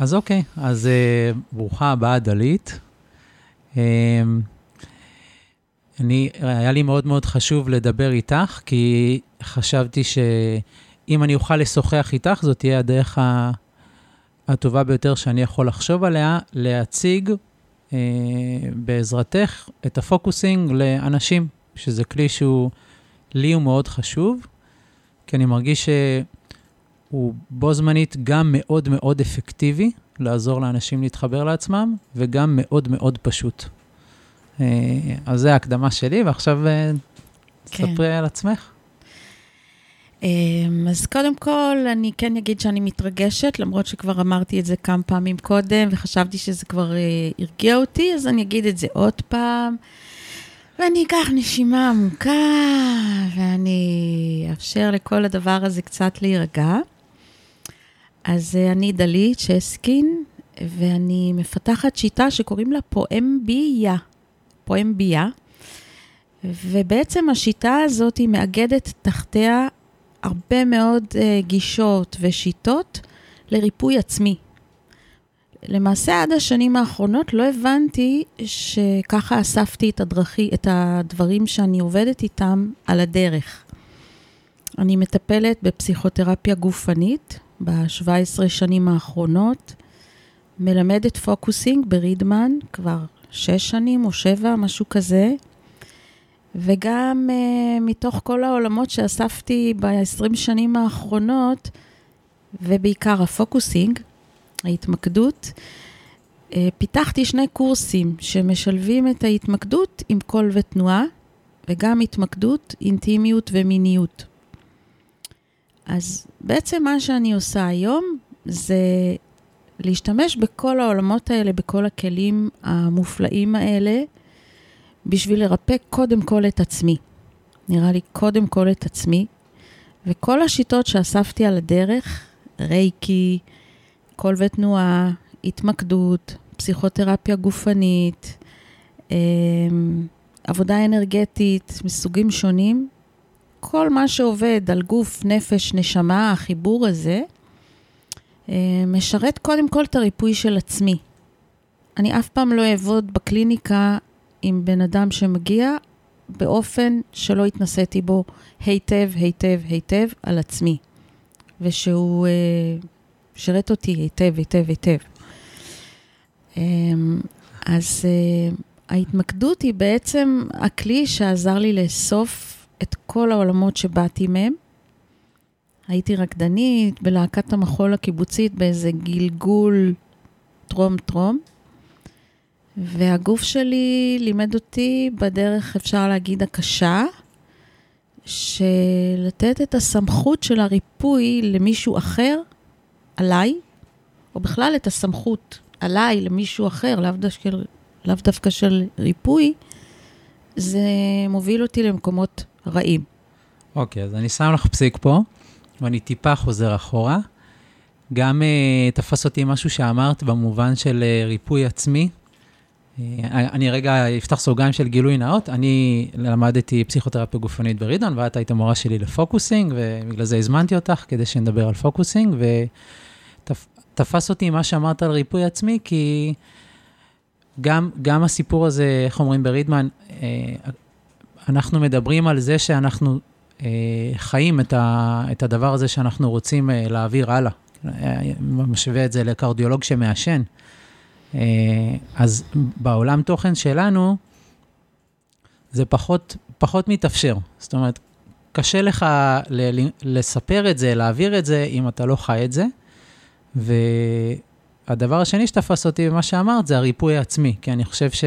אז אוקיי, אז uh, ברוכה הבאה, דלית. Um, אני, היה לי מאוד מאוד חשוב לדבר איתך, כי חשבתי שאם אני אוכל לשוחח איתך, זאת תהיה הדרך הטובה ביותר שאני יכול לחשוב עליה, להציג uh, בעזרתך את הפוקוסינג לאנשים, שזה כלי שהוא, לי הוא מאוד חשוב, כי אני מרגיש שהוא בו זמנית גם מאוד מאוד אפקטיבי לעזור לאנשים להתחבר לעצמם, וגם מאוד מאוד פשוט. אה, אז זה ההקדמה שלי, ועכשיו אה, כן. תספרי על עצמך. אמ, אז קודם כל, אני כן אגיד שאני מתרגשת, למרות שכבר אמרתי את זה כמה פעמים קודם, וחשבתי שזה כבר אה, הרגיע אותי, אז אני אגיד את זה עוד פעם. ואני אקח נשימה עמוקה, ואני אאפשר לכל הדבר הזה קצת להירגע. אז אני דלית שסקין, ואני מפתחת שיטה שקוראים לה פואמביה. פואמביה. ובעצם השיטה הזאת היא מאגדת תחתיה הרבה מאוד uh, גישות ושיטות לריפוי עצמי. למעשה, עד השנים האחרונות לא הבנתי שככה אספתי את, הדרכי, את הדברים שאני עובדת איתם על הדרך. אני מטפלת בפסיכותרפיה גופנית ב-17 שנים האחרונות, מלמדת focusing ברידמן כבר שש שנים או שבע, משהו כזה, וגם uh, מתוך כל העולמות שאספתי ב-20 שנים האחרונות, ובעיקר ה focusing, ההתמקדות, uh, פיתחתי שני קורסים שמשלבים את ההתמקדות עם קול ותנועה, וגם התמקדות, אינטימיות ומיניות. אז בעצם מה שאני עושה היום זה להשתמש בכל העולמות האלה, בכל הכלים המופלאים האלה, בשביל לרפא קודם כל את עצמי. נראה לי קודם כל את עצמי, וכל השיטות שאספתי על הדרך, רייקי, קול ותנועה, התמקדות, פסיכותרפיה גופנית, אמ, עבודה אנרגטית מסוגים שונים, כל מה שעובד על גוף, נפש, נשמה, החיבור הזה, אה, משרת קודם כל את הריפוי של עצמי. אני אף פעם לא אעבוד בקליניקה עם בן אדם שמגיע באופן שלא התנסיתי בו היטב, היטב, היטב על עצמי, ושהוא אה, שרת אותי היטב, היטב, היטב. אה, אז ההתמקדות היא בעצם הכלי שעזר לי לאסוף את כל העולמות שבאתי מהם. הייתי רקדנית בלהקת המחול הקיבוצית באיזה גלגול טרום-טרום. והגוף שלי לימד אותי בדרך, אפשר להגיד, הקשה, שלתת את הסמכות של הריפוי למישהו אחר, עליי, או בכלל את הסמכות עליי למישהו אחר, לאו דווקא, לאו דווקא של ריפוי, זה מוביל אותי למקומות רעים. אוקיי, okay, אז אני שם לך פסיק פה, ואני טיפה חוזר אחורה. גם uh, תפס אותי משהו שאמרת במובן של uh, ריפוי עצמי. Uh, אני רגע אפתח סוגריים של גילוי נאות. אני למדתי פסיכותרפיה גופנית ברידון, ואת היית המורה שלי לפוקוסינג, ובגלל זה הזמנתי אותך כדי שנדבר על פוקוסינג, ותפס ותפ, אותי מה שאמרת על ריפוי עצמי, כי גם, גם הסיפור הזה, איך אומרים ברידמן, uh, אנחנו מדברים על זה שאנחנו uh, חיים את, ה, את הדבר הזה שאנחנו רוצים uh, להעביר הלאה. משווה את זה לקרדיולוג שמעשן. Uh, אז בעולם תוכן שלנו, זה פחות, פחות מתאפשר. זאת אומרת, קשה לך ל- לספר את זה, להעביר את זה, אם אתה לא חי את זה. והדבר השני שתפס אותי במה שאמרת, זה הריפוי העצמי, כי אני חושב ש...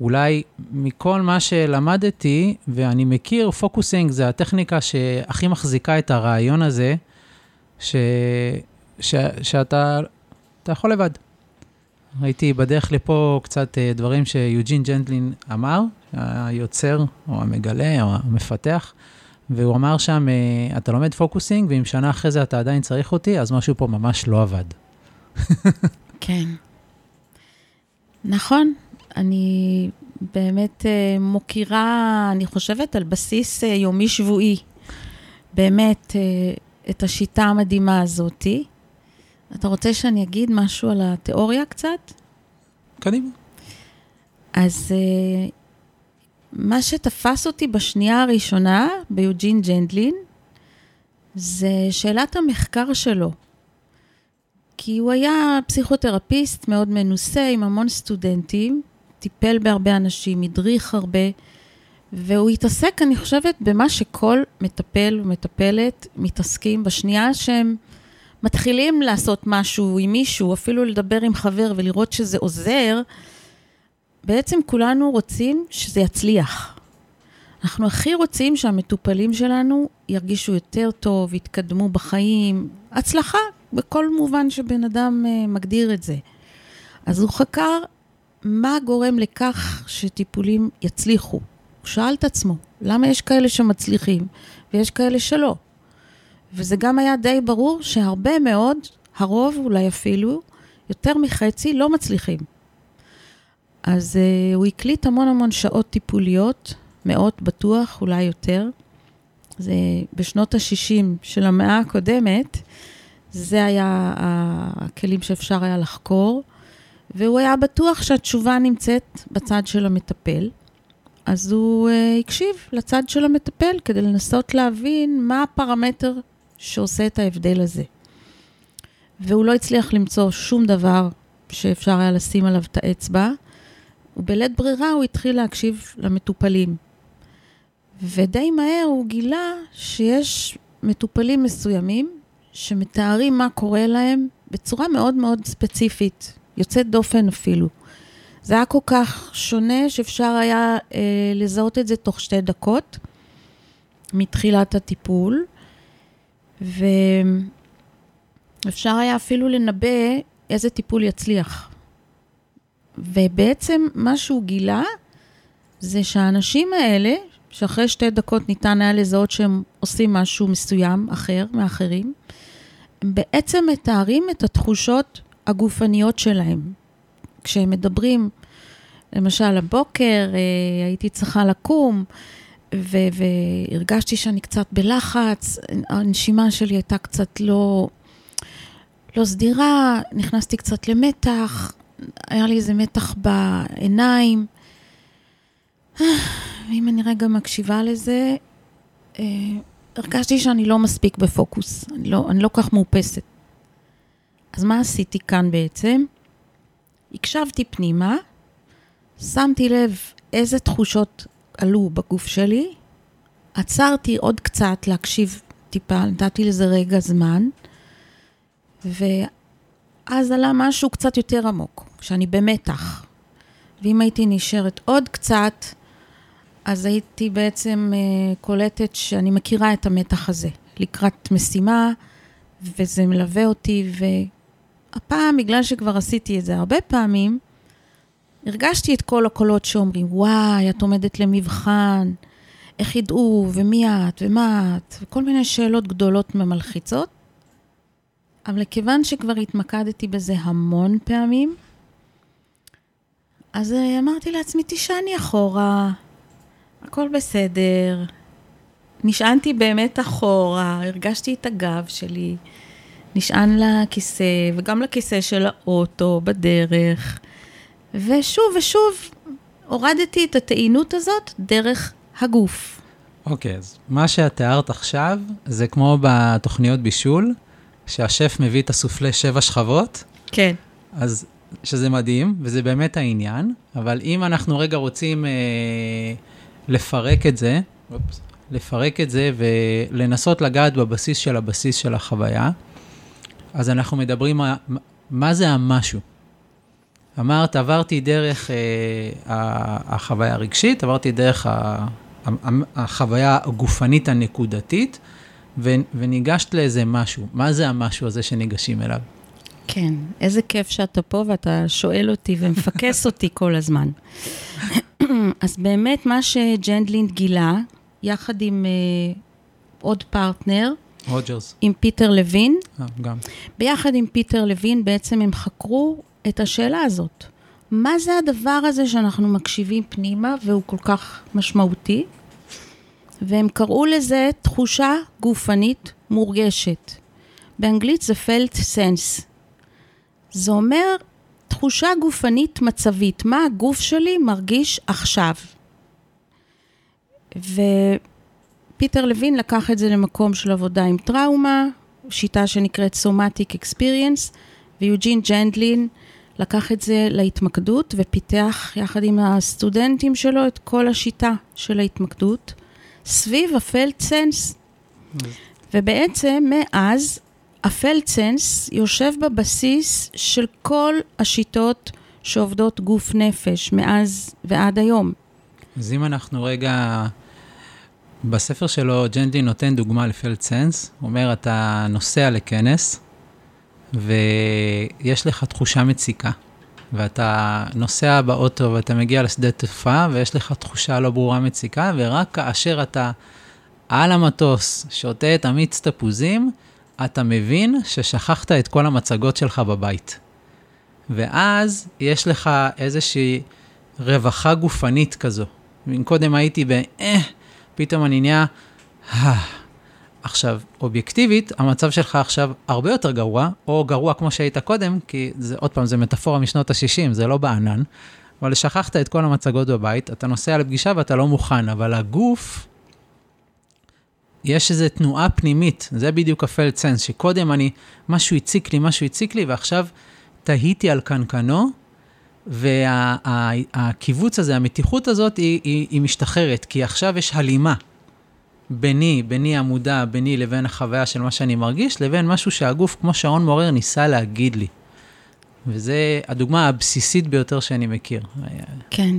אולי מכל מה שלמדתי, ואני מכיר, פוקוסינג זה הטכניקה שהכי מחזיקה את הרעיון הזה, ש, ש, שאתה יכול לבד. ראיתי בדרך לפה קצת אה, דברים שיוג'ין ג'נטלין אמר, היוצר או המגלה או המפתח, והוא אמר שם, אה, אתה לומד פוקוסינג, ואם שנה אחרי זה אתה עדיין צריך אותי, אז משהו פה ממש לא עבד. כן. נכון, אני באמת uh, מוקירה, אני חושבת, על בסיס uh, יומי-שבועי, באמת, uh, את השיטה המדהימה הזאתי. אתה רוצה שאני אגיד משהו על התיאוריה קצת? קדימה. אז מה שתפס אותי בשנייה הראשונה ביוג'ין ג'נדלין, זה שאלת המחקר שלו. כי הוא היה פסיכותרפיסט מאוד מנוסה, עם המון סטודנטים, טיפל בהרבה אנשים, הדריך הרבה, והוא התעסק, אני חושבת, במה שכל מטפל ומטפלת מתעסקים בשנייה שהם מתחילים לעשות משהו עם מישהו, אפילו לדבר עם חבר ולראות שזה עוזר, בעצם כולנו רוצים שזה יצליח. אנחנו הכי רוצים שהמטופלים שלנו ירגישו יותר טוב, יתקדמו בחיים, הצלחה בכל מובן שבן אדם uh, מגדיר את זה. אז הוא חקר מה גורם לכך שטיפולים יצליחו. הוא שאל את עצמו, למה יש כאלה שמצליחים ויש כאלה שלא? וזה גם היה די ברור שהרבה מאוד, הרוב אולי אפילו, יותר מחצי לא מצליחים. אז uh, הוא הקליט המון המון שעות טיפוליות, מאות בטוח, אולי יותר. זה בשנות ה-60 של המאה הקודמת, זה היה הכלים שאפשר היה לחקור, והוא היה בטוח שהתשובה נמצאת בצד של המטפל. אז הוא uh, הקשיב לצד של המטפל כדי לנסות להבין מה הפרמטר שעושה את ההבדל הזה. והוא לא הצליח למצוא שום דבר שאפשר היה לשים עליו את האצבע, ובלית ברירה הוא התחיל להקשיב למטופלים. ודי מהר הוא גילה שיש מטופלים מסוימים שמתארים מה קורה להם בצורה מאוד מאוד ספציפית, יוצאת דופן אפילו. זה היה כל כך שונה שאפשר היה אה, לזהות את זה תוך שתי דקות מתחילת הטיפול, ואפשר היה אפילו לנבא איזה טיפול יצליח. ובעצם מה שהוא גילה זה שהאנשים האלה, שאחרי שתי דקות ניתן היה לזהות שהם עושים משהו מסוים אחר מאחרים, הם בעצם מתארים את התחושות הגופניות שלהם. כשהם מדברים, למשל, הבוקר אה, הייתי צריכה לקום, ו- והרגשתי שאני קצת בלחץ, הנשימה שלי הייתה קצת לא, לא סדירה, נכנסתי קצת למתח, היה לי איזה מתח בעיניים. ואם אני רגע מקשיבה לזה, אה, הרגשתי שאני לא מספיק בפוקוס, אני לא, אני לא כך מאופסת. אז מה עשיתי כאן בעצם? הקשבתי פנימה, שמתי לב איזה תחושות עלו בגוף שלי, עצרתי עוד קצת להקשיב טיפה, נתתי לזה רגע זמן, ואז עלה משהו קצת יותר עמוק, שאני במתח. ואם הייתי נשארת עוד קצת, אז הייתי בעצם uh, קולטת שאני מכירה את המתח הזה לקראת משימה, וזה מלווה אותי, והפעם, בגלל שכבר עשיתי את זה הרבה פעמים, הרגשתי את כל הקולות שאומרים, וואי, את עומדת למבחן, איך ידעו, ומי את, ומה את, וכל מיני שאלות גדולות ממלחיצות. אבל כיוון שכבר התמקדתי בזה המון פעמים, אז אה, אמרתי לעצמי, תשעני אחורה, הכל בסדר. נשענתי באמת אחורה, הרגשתי את הגב שלי, נשען לכיסא, וגם לכיסא של האוטו בדרך. ושוב ושוב הורדתי את הטעינות הזאת דרך הגוף. אוקיי, okay, אז מה שאת תיארת עכשיו, זה כמו בתוכניות בישול, שהשף מביא את הסופלי שבע שכבות. כן. אז שזה מדהים, וזה באמת העניין, אבל אם אנחנו רגע רוצים אה, לפרק את זה, אופס, לפרק את זה ולנסות לגעת בבסיס של הבסיס של החוויה, אז אנחנו מדברים, מה, מה זה המשהו? אמרת, עברתי דרך אה, החוויה הרגשית, עברתי דרך החוויה הגופנית הנקודתית, וניגשת לאיזה משהו. מה זה המשהו הזה שניגשים אליו? כן, איזה כיף שאתה פה ואתה שואל אותי ומפקס אותי כל הזמן. אז באמת מה שג'נדלינד גילה, יחד עם uh, עוד פרטנר, רוג'רס. עם פיטר לוין, אה, גם. ביחד עם פיטר לוין בעצם הם חקרו את השאלה הזאת. מה זה הדבר הזה שאנחנו מקשיבים פנימה והוא כל כך משמעותי? והם קראו לזה תחושה גופנית מורגשת. באנגלית זה felt sense, זה אומר תחושה גופנית מצבית, מה הגוף שלי מרגיש עכשיו. ופיטר לוין לקח את זה למקום של עבודה עם טראומה, שיטה שנקראת Somatic Experience, ויוג'ין ג'נדלין לקח את זה להתמקדות ופיתח יחד עם הסטודנטים שלו את כל השיטה של ההתמקדות סביב הפלט סנס. ובעצם מאז הפלט סנס יושב בבסיס של כל השיטות שעובדות גוף נפש מאז ועד היום. אז אם אנחנו רגע, בספר שלו ג'נדי נותן דוגמה לפלט סנס, אומר, אתה נוסע לכנס, ויש לך תחושה מציקה, ואתה נוסע באוטו ואתה מגיע לשדה תעופה, ויש לך תחושה לא ברורה מציקה, ורק כאשר אתה על המטוס שותה את המיץ תפוזים, אתה מבין ששכחת את כל המצגות שלך בבית. ואז יש לך איזושהי רווחה גופנית כזו. אם קודם הייתי ב... אה, פתאום אני נהיה... עכשיו, אובייקטיבית, המצב שלך עכשיו הרבה יותר גרוע, או גרוע כמו שהיית קודם, כי זה, עוד פעם, זה מטאפורה משנות ה-60, זה לא בענן, אבל שכחת את כל המצגות בבית, אתה נוסע לפגישה ואתה לא מוכן, אבל הגוף, יש איזו תנועה פנימית, זה בדיוק הפלד סנס, שקודם אני, משהו הציק לי, משהו הציק לי, ועכשיו תהיתי על קנקנו, והקיבוץ הזה, המתיחות הזאת, היא, היא, היא משתחררת, כי עכשיו יש הלימה ביני, ביני המודע, ביני לבין החוויה של מה שאני מרגיש, לבין משהו שהגוף, כמו שעון מעורר, ניסה להגיד לי. וזה הדוגמה הבסיסית ביותר שאני מכיר. כן.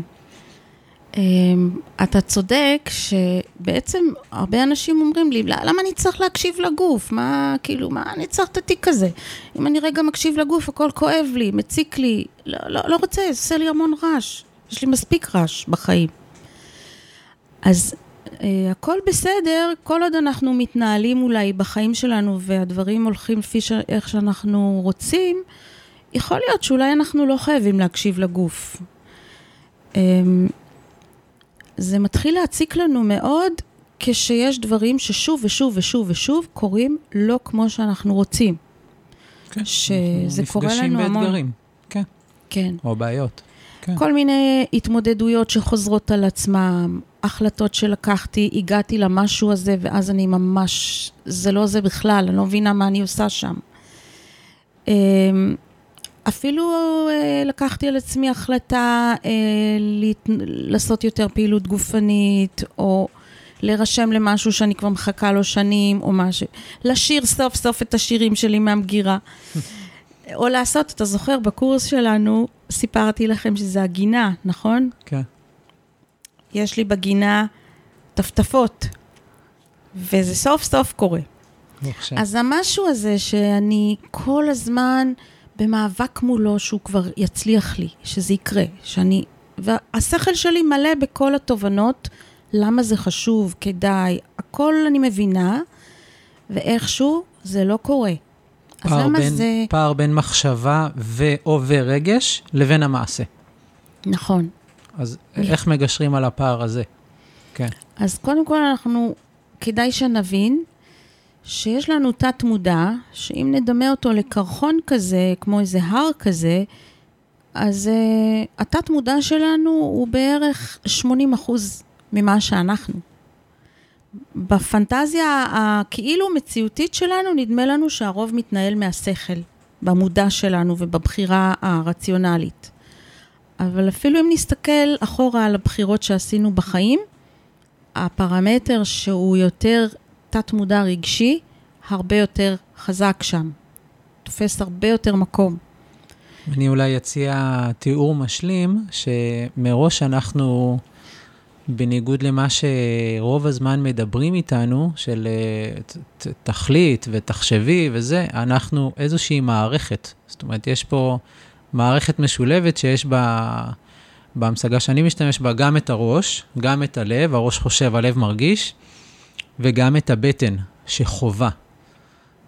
אמ, אתה צודק שבעצם הרבה אנשים אומרים לי, למה אני צריך להקשיב לגוף? מה, כאילו, מה אני צריך את התיק הזה? אם אני רגע מקשיב לגוף, הכל כואב לי, מציק לי. לא, לא, לא רוצה, עושה לי המון רעש. יש לי מספיק רעש בחיים. אז אה, הכל בסדר, כל עוד אנחנו מתנהלים אולי בחיים שלנו והדברים הולכים לפי ש... איך שאנחנו רוצים, יכול להיות שאולי אנחנו לא חייבים להקשיב לגוף. אה, זה מתחיל להציק לנו מאוד כשיש דברים ששוב ושוב ושוב ושוב קורים לא כמו שאנחנו רוצים. כן, שזה קורה לנו המון. נפגשים באתגרים, כן. כן. או בעיות. כן. כל מיני התמודדויות שחוזרות על עצמם, החלטות שלקחתי, הגעתי למשהו הזה, ואז אני ממש, זה לא זה בכלל, אני לא מבינה מה אני עושה שם. אפילו אה, לקחתי על עצמי החלטה אה, לעשות יותר פעילות גופנית, או להירשם למשהו שאני כבר מחכה לו שנים, או משהו. לשיר סוף סוף את השירים שלי מהמגירה. או לעשות, אתה זוכר, בקורס שלנו, סיפרתי לכם שזה הגינה, נכון? כן. יש לי בגינה טפטפות, וזה סוף סוף קורה. אז המשהו הזה שאני כל הזמן במאבק מולו שהוא כבר יצליח לי, שזה יקרה, שאני... והשכל שלי מלא בכל התובנות, למה זה חשוב, כדאי, הכל אני מבינה, ואיכשהו זה לא קורה. אז למה בין, זה... פער בין מחשבה ו/או ורגש לבין המעשה. נכון. אז איך מגשרים על הפער הזה? כן. אז קודם כל אנחנו, כדאי שנבין שיש לנו תת מודע, שאם נדמה אותו לקרחון כזה, כמו איזה הר כזה, אז uh, התת מודע שלנו הוא בערך 80 אחוז ממה שאנחנו. בפנטזיה הכאילו מציאותית שלנו, נדמה לנו שהרוב מתנהל מהשכל, במודע שלנו ובבחירה הרציונלית. אבל אפילו אם נסתכל אחורה על הבחירות שעשינו בחיים, הפרמטר שהוא יותר תת-מודע רגשי, הרבה יותר חזק שם. תופס הרבה יותר מקום. אני אולי אציע תיאור משלים, שמראש אנחנו, בניגוד למה שרוב הזמן מדברים איתנו, של אה, תכלית ותחשבי וזה, אנחנו איזושהי מערכת. זאת אומרת, יש פה מערכת משולבת שיש בה, בהמשגה שאני משתמש בה, גם את הראש, גם את הלב, הראש חושב, הלב מרגיש, וגם את הבטן, שחובה.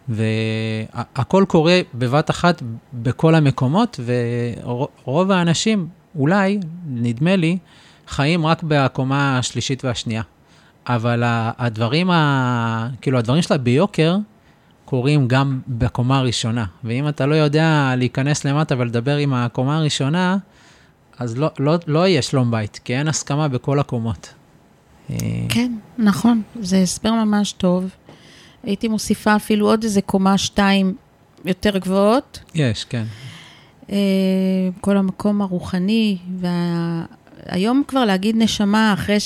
והכל קורה בבת אחת בכל המקומות, ורוב האנשים, אולי, נדמה לי, חיים רק בקומה השלישית והשנייה. אבל הדברים, ה... כאילו, הדברים שלה ביוקר, קורים גם בקומה הראשונה. ואם אתה לא יודע להיכנס למטה ולדבר עם הקומה הראשונה, אז לא, לא, לא יהיה שלום בית, כי אין הסכמה בכל הקומות. כן, נכון, זה הסבר ממש טוב. הייתי מוסיפה אפילו עוד איזה קומה שתיים יותר גבוהות. יש, כן. אה, כל המקום הרוחני, והיום כבר להגיד נשמה, אחרי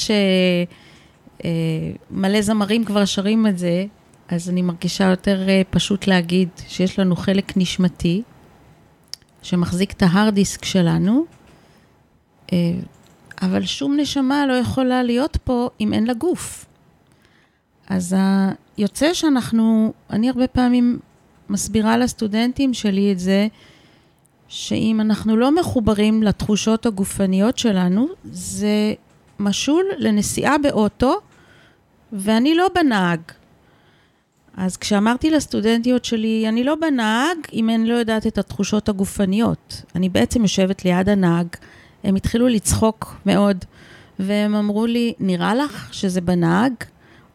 שמלא זמרים כבר שרים את זה, אז אני מרגישה יותר אה, פשוט להגיד שיש לנו חלק נשמתי, שמחזיק את ההארד דיסק שלנו, אה, אבל שום נשמה לא יכולה להיות פה אם אין לה גוף. אז יוצא שאנחנו, אני הרבה פעמים מסבירה לסטודנטים שלי את זה, שאם אנחנו לא מחוברים לתחושות הגופניות שלנו, זה משול לנסיעה באוטו, ואני לא בנהג. אז כשאמרתי לסטודנטיות שלי, אני לא בנהג אם אני לא יודעת את התחושות הגופניות. אני בעצם יושבת ליד הנהג, הם התחילו לצחוק מאוד, והם אמרו לי, נראה לך שזה בנהג?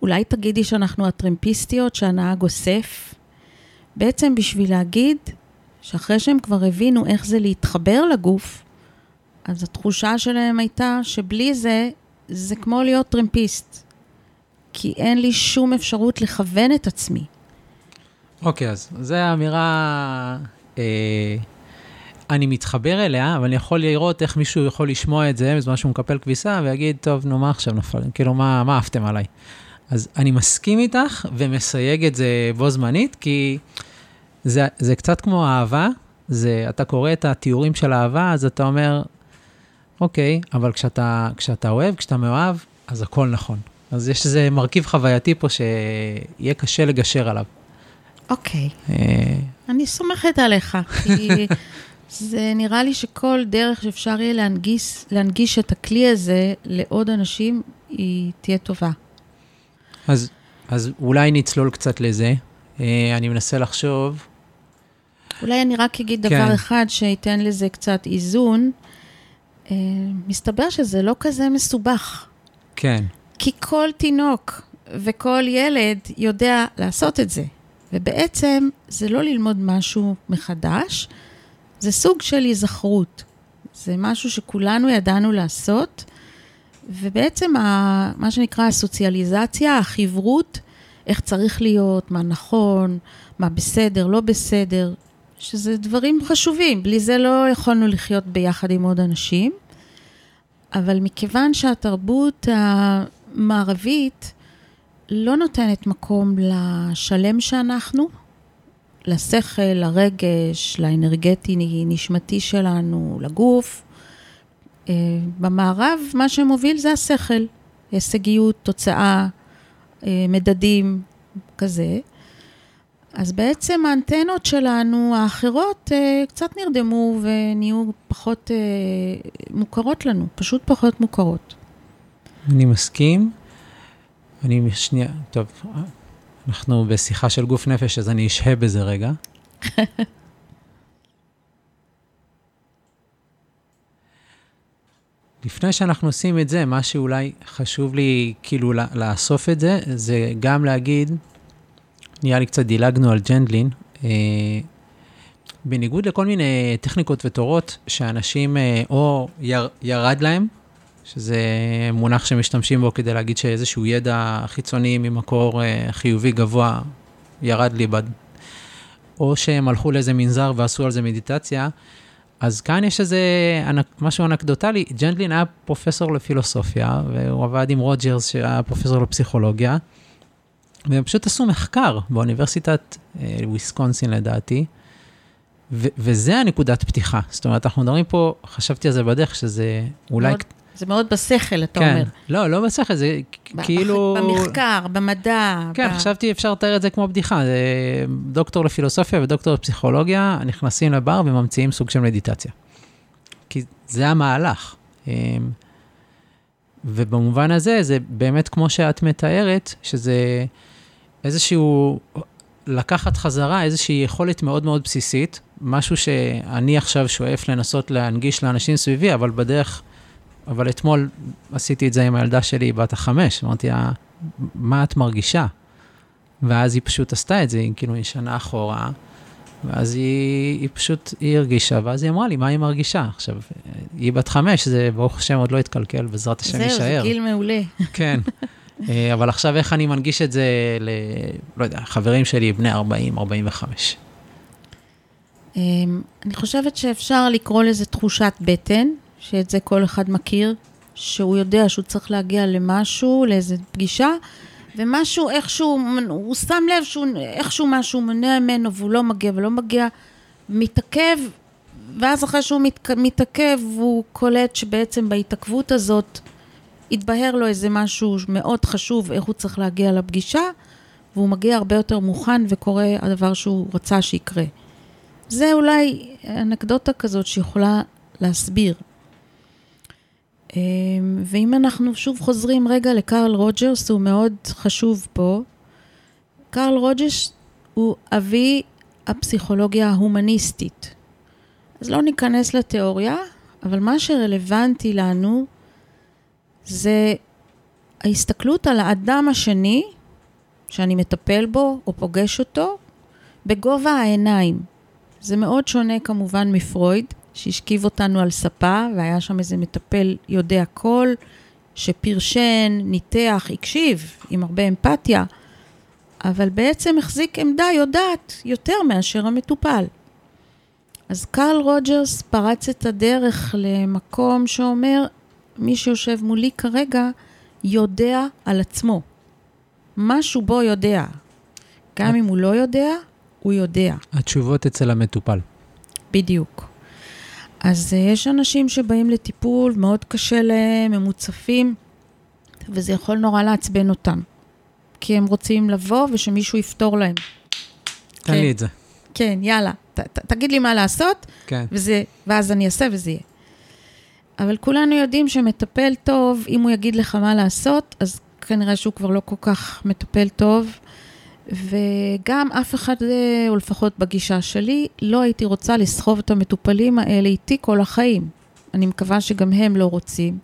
אולי תגידי שאנחנו הטרמפיסטיות שהנהג אוסף? בעצם בשביל להגיד שאחרי שהם כבר הבינו איך זה להתחבר לגוף, אז התחושה שלהם הייתה שבלי זה, זה כמו להיות טרמפיסט. כי אין לי שום אפשרות לכוון את עצמי. אוקיי, okay, אז זו אמירה, אה, אני מתחבר אליה, אבל אני יכול לראות איך מישהו יכול לשמוע את זה בזמן שהוא מקפל כביסה ויגיד, טוב, נו, מה עכשיו נפל? כאילו, מה, מה עפתם עליי? אז אני מסכים איתך ומסייג את זה בו זמנית, כי זה, זה קצת כמו אהבה, זה, אתה קורא את התיאורים של אהבה, אז אתה אומר, אוקיי, אבל כשאתה, כשאתה אוהב, כשאתה מאוהב, אז הכל נכון. אז יש איזה מרכיב חווייתי פה שיהיה קשה לגשר עליו. אוקיי. אה, אני סומכת עליך, כי זה נראה לי שכל דרך שאפשר יהיה להנגיש, להנגיש את הכלי הזה לעוד אנשים, היא תהיה טובה. אז, אז אולי נצלול קצת לזה. אה, אני מנסה לחשוב. אולי אני רק אגיד כן. דבר אחד שייתן לזה קצת איזון. אה, מסתבר שזה לא כזה מסובך. כן. כי כל תינוק וכל ילד יודע לעשות את זה. ובעצם זה לא ללמוד משהו מחדש, זה סוג של היזכרות. זה משהו שכולנו ידענו לעשות, ובעצם ה, מה שנקרא הסוציאליזציה, החברות, איך צריך להיות, מה נכון, מה בסדר, לא בסדר, שזה דברים חשובים. בלי זה לא יכולנו לחיות ביחד עם עוד אנשים. אבל מכיוון שהתרבות המערבית לא נותנת מקום לשלם שאנחנו, לשכל, לרגש, לאנרגטי נשמתי שלנו, לגוף, אה, במערב מה שמוביל זה השכל, הישגיות, תוצאה, אה, מדדים, כזה. אז בעצם האנטנות שלנו, האחרות, אה, קצת נרדמו ונהיו פחות מוכרות לנו, פשוט פחות מוכרות. אני מסכים. אני שנייה, טוב, אנחנו בשיחה של גוף נפש, אז אני אשהה בזה רגע. לפני שאנחנו עושים את זה, מה שאולי חשוב לי כאילו לאסוף את זה, זה גם להגיד, נראה לי קצת דילגנו על ג'נדלין, אה, בניגוד לכל מיני טכניקות ותורות שאנשים אה, או יר, ירד להם, שזה מונח שמשתמשים בו כדי להגיד שאיזשהו ידע חיצוני ממקור אה, חיובי גבוה ירד לי, בד... או שהם הלכו לאיזה מנזר ועשו על זה מדיטציה, אז כאן יש איזה משהו אנקדוטלי, ג'נדלין היה פרופסור לפילוסופיה, והוא עבד עם רוג'רס שהיה פרופסור לפסיכולוגיה, והם פשוט עשו מחקר באוניברסיטת אה, וויסקונסין לדעתי, ו- וזה הנקודת פתיחה. זאת אומרת, אנחנו מדברים פה, חשבתי על זה בדרך, שזה אולי... מאוד, זה מאוד בשכל, אתה כן. אומר. לא, לא בשכל, זה ב- כאילו... במחקר, במדע. כן, ב... חשבתי אפשר לתאר את זה כמו בדיחה. זה דוקטור לפילוסופיה ודוקטור לפסיכולוגיה נכנסים לבר וממציאים סוג של מדיטציה. כי זה המהלך. אמ, ובמובן הזה, זה באמת כמו שאת מתארת, שזה איזשהו, לקחת חזרה איזושהי יכולת מאוד מאוד בסיסית, משהו שאני עכשיו שואף לנסות להנגיש לאנשים סביבי, אבל בדרך אבל אתמול עשיתי את זה עם הילדה שלי, בת החמש, אמרתי לה, מה את מרגישה? ואז היא פשוט עשתה את זה, היא כאילו היא שנה אחורה, ואז היא, היא פשוט, היא הרגישה, ואז היא אמרה לי, מה היא מרגישה? עכשיו, היא בת חמש, זה ברוך השם עוד לא התקלקל, בעזרת השם יישאר. זהו, זה גיל מעולה. כן. אה, אבל עכשיו איך אני מנגיש את זה ל... לא יודע, חברים שלי, בני 40, 45. אמ, אני חושבת שאפשר לקרוא לזה תחושת בטן, שאת זה כל אחד מכיר, שהוא יודע שהוא צריך להגיע למשהו, לאיזו פגישה, ומשהו, איכשהו, הוא שם לב שהוא, איכשהו משהו מונע ממנו והוא לא מגיע ולא מגיע, מתעכב, ואז אחרי שהוא מת, מתעכב, הוא קולט שבעצם בהתעכבות הזאת התבהר לו איזה משהו מאוד חשוב, איך הוא צריך להגיע לפגישה, והוא מגיע הרבה יותר מוכן וקורה הדבר שהוא רצה שיקרה. זה אולי אנקדוטה כזאת שיכולה להסביר. אמ, ואם אנחנו שוב חוזרים רגע לקרל רוג'רס, הוא מאוד חשוב פה. קרל רוג'רס הוא אבי הפסיכולוגיה ההומניסטית. אז לא ניכנס לתיאוריה, אבל מה שרלוונטי לנו זה ההסתכלות על האדם השני, שאני מטפל בו או פוגש אותו, בגובה העיניים. זה מאוד שונה כמובן מפרויד, שהשכיב אותנו על ספה, והיה שם איזה מטפל יודע כל, שפרשן, ניתח, הקשיב, עם הרבה אמפתיה, אבל בעצם החזיק עמדה יודעת יותר מאשר המטופל. אז קרל רוג'רס פרץ את הדרך למקום שאומר, מי שיושב מולי כרגע יודע על עצמו. משהו בו יודע. גם אם הוא לא יודע, הוא יודע. התשובות אצל המטופל. בדיוק. אז uh, יש אנשים שבאים לטיפול, מאוד קשה להם, הם מוצפים, וזה יכול נורא לעצבן אותם. כי הם רוצים לבוא ושמישהו יפתור להם. תן כן. לי את זה. כן, יאללה, ת, ת, תגיד לי מה לעשות, כן. וזה, ואז אני אעשה וזה יהיה. אבל כולנו יודעים שמטפל טוב, אם הוא יגיד לך מה לעשות, אז כנראה שהוא כבר לא כל כך מטפל טוב. וגם אף אחד, אה, או לפחות בגישה שלי, לא הייתי רוצה לסחוב את המטופלים האלה איתי כל החיים. אני מקווה שגם הם לא רוצים.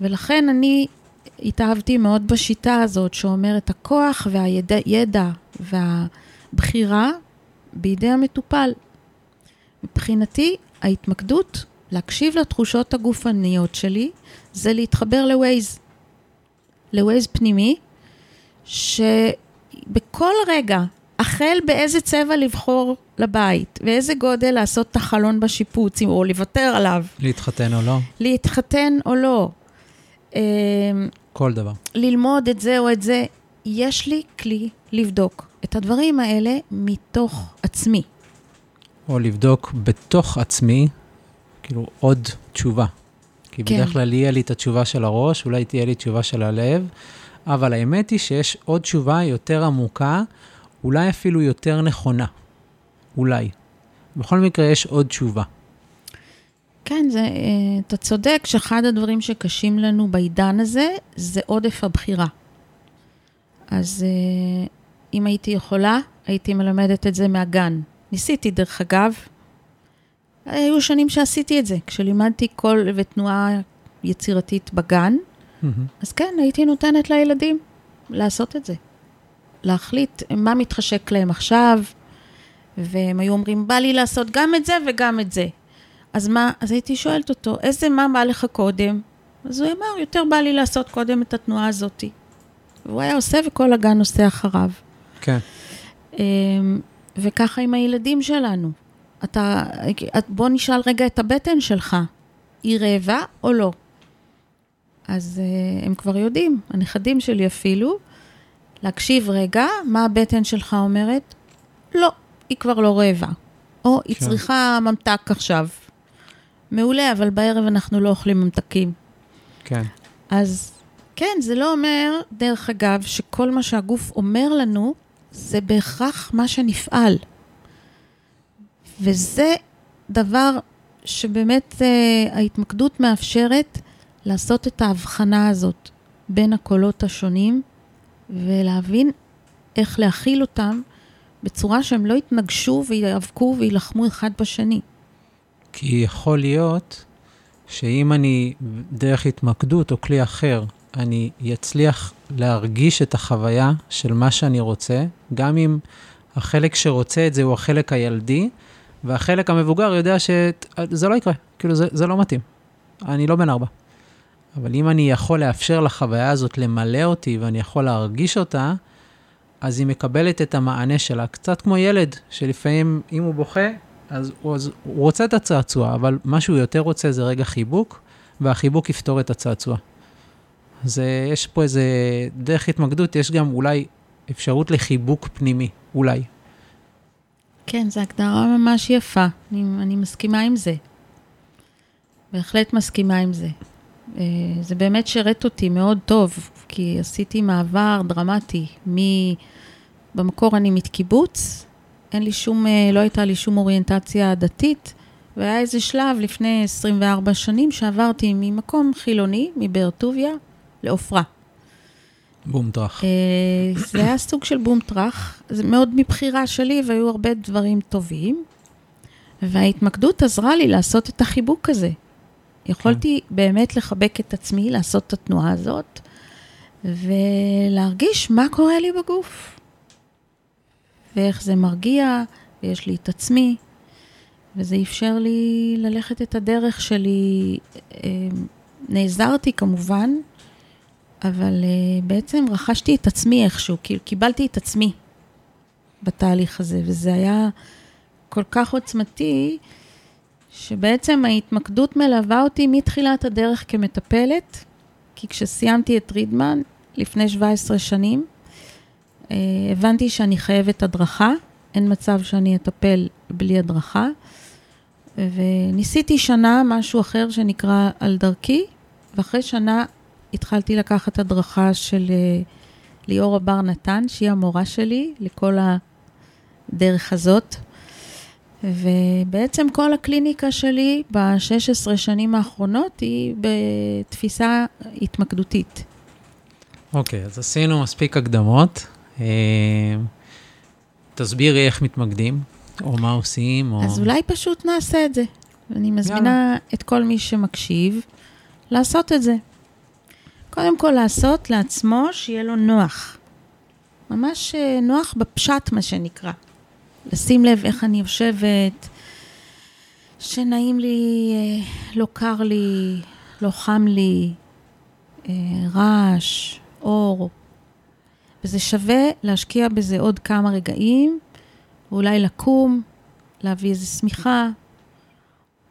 ולכן אני התאהבתי מאוד בשיטה הזאת, שאומרת הכוח והידע והבחירה בידי המטופל. מבחינתי, ההתמקדות, להקשיב לתחושות הגופניות שלי, זה להתחבר לווייז. לווייז פנימי, ש... בכל רגע, החל באיזה צבע לבחור לבית, ואיזה גודל לעשות את החלון בשיפוץ, או לוותר עליו. להתחתן או לא. להתחתן או לא. אמ, כל דבר. ללמוד את זה או את זה. יש לי כלי לבדוק את הדברים האלה מתוך עצמי. או לבדוק בתוך עצמי, כאילו, עוד תשובה. כי כן. בדרך כלל יהיה לי את התשובה של הראש, אולי תהיה לי תשובה של הלב, אבל האמת היא שיש עוד תשובה יותר עמוקה, אולי אפילו יותר נכונה. אולי. בכל מקרה, יש עוד תשובה. כן, זה, אה, אתה צודק שאחד הדברים שקשים לנו בעידן הזה, זה עודף הבחירה. אז אה, אם הייתי יכולה, הייתי מלמדת את זה מהגן. ניסיתי, דרך אגב. היו שנים שעשיתי את זה, כשלימדתי קול ותנועה יצירתית בגן. אז כן, הייתי נותנת לילדים לעשות את זה. להחליט מה מתחשק להם עכשיו, והם היו אומרים, בא לי לעשות גם את זה וגם את זה. אז מה, אז הייתי שואלת אותו, איזה מה בא לך קודם? אז הוא אמר, יותר בא לי לעשות קודם את התנועה הזאתי. והוא היה עושה וכל הגן עושה אחריו. כן. אמ, וככה עם הילדים שלנו. אתה, בוא נשאל רגע את הבטן שלך, היא רעבה או לא? אז uh, הם כבר יודעים, הנכדים שלי אפילו, להקשיב רגע, מה הבטן שלך אומרת? לא, היא כבר לא רעבה. או, היא כן. צריכה ממתק עכשיו. מעולה, אבל בערב אנחנו לא אוכלים ממתקים. כן. אז כן, זה לא אומר, דרך אגב, שכל מה שהגוף אומר לנו, זה בהכרח מה שנפעל. וזה דבר שבאמת uh, ההתמקדות מאפשרת לעשות את ההבחנה הזאת בין הקולות השונים ולהבין איך להכיל אותם בצורה שהם לא יתנגשו ויאבקו ויילחמו אחד בשני. כי יכול להיות שאם אני דרך התמקדות או כלי אחר אני אצליח להרגיש את החוויה של מה שאני רוצה, גם אם החלק שרוצה את זה הוא החלק הילדי, והחלק המבוגר יודע שזה לא יקרה, כאילו זה, זה לא מתאים. אני לא בן ארבע. אבל אם אני יכול לאפשר לחוויה הזאת למלא אותי ואני יכול להרגיש אותה, אז היא מקבלת את המענה שלה, קצת כמו ילד, שלפעמים אם הוא בוכה, אז הוא, אז הוא רוצה את הצעצוע, אבל מה שהוא יותר רוצה זה רגע חיבוק, והחיבוק יפתור את הצעצוע. אז יש פה איזה דרך התמקדות, יש גם אולי אפשרות לחיבוק פנימי, אולי. כן, זו הגדרה ממש יפה, אני, אני מסכימה עם זה. בהחלט מסכימה עם זה. אה, זה באמת שירת אותי מאוד טוב, כי עשיתי מעבר דרמטי. מ... במקור אני מקיבוץ, אין לי שום, אה, לא הייתה לי שום אוריינטציה דתית, והיה איזה שלב לפני 24 שנים שעברתי ממקום חילוני, מבאר טוביה, לעופרה. בום טראח. אה, זה היה סוג של בום טראח, זה מאוד מבחירה שלי, והיו הרבה דברים טובים. וההתמקדות עזרה לי לעשות את החיבוק הזה. יכולתי כן. באמת לחבק את עצמי, לעשות את התנועה הזאת, ולהרגיש מה קורה לי בגוף. ואיך זה מרגיע, ויש לי את עצמי, וזה אפשר לי ללכת את הדרך שלי. אה, נעזרתי כמובן, אבל אה, בעצם רכשתי את עצמי איכשהו, כאילו קיבלתי את עצמי בתהליך הזה, וזה היה כל כך עוצמתי, שבעצם ההתמקדות מלווה אותי מתחילת הדרך כמטפלת, כי כשסיימתי את רידמן לפני 17 שנים, אה, הבנתי שאני חייבת הדרכה, אין מצב שאני אטפל בלי הדרכה, וניסיתי שנה משהו אחר שנקרא על דרכי, ואחרי שנה התחלתי לקחת הדרכה של אה, ליאורה בר נתן, שהיא המורה שלי לכל הדרך הזאת. ובעצם כל הקליניקה שלי ב-16 שנים האחרונות היא בתפיסה התמקדותית. אוקיי, okay, אז עשינו מספיק הקדמות. אה, תסבירי איך מתמקדים, או מה עושים, או... אז אולי פשוט נעשה את זה. אני מזמינה יאללה. את כל מי שמקשיב לעשות את זה. קודם כל לעשות לעצמו שיהיה לו נוח. ממש אה, נוח בפשט, מה שנקרא. לשים לב איך אני יושבת, שנעים לי, אה, לא קר לי, לא חם לי, אה, רעש, אור. וזה שווה להשקיע בזה עוד כמה רגעים, ואולי לקום, להביא איזו שמיכה,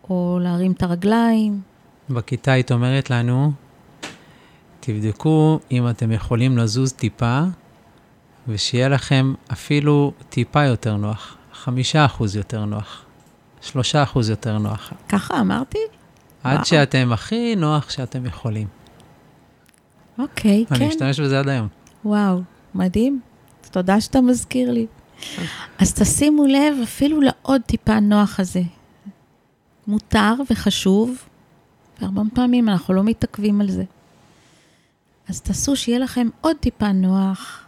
או להרים את הרגליים. בכיתה היית אומרת לנו, תבדקו אם אתם יכולים לזוז טיפה ושיהיה לכם אפילו טיפה יותר נוח, חמישה אחוז יותר נוח, שלושה אחוז יותר נוח. ככה אמרתי? עד וואו. שאתם הכי נוח שאתם יכולים. אוקיי, כן. אני משתמש בזה עד היום. וואו, מדהים. תודה שאתה מזכיר לי. אז תשימו לב אפילו לעוד טיפה נוח הזה. מותר וחשוב, והרבה פעמים אנחנו לא מתעכבים על זה. אז תעשו שיהיה לכם עוד טיפה נוח,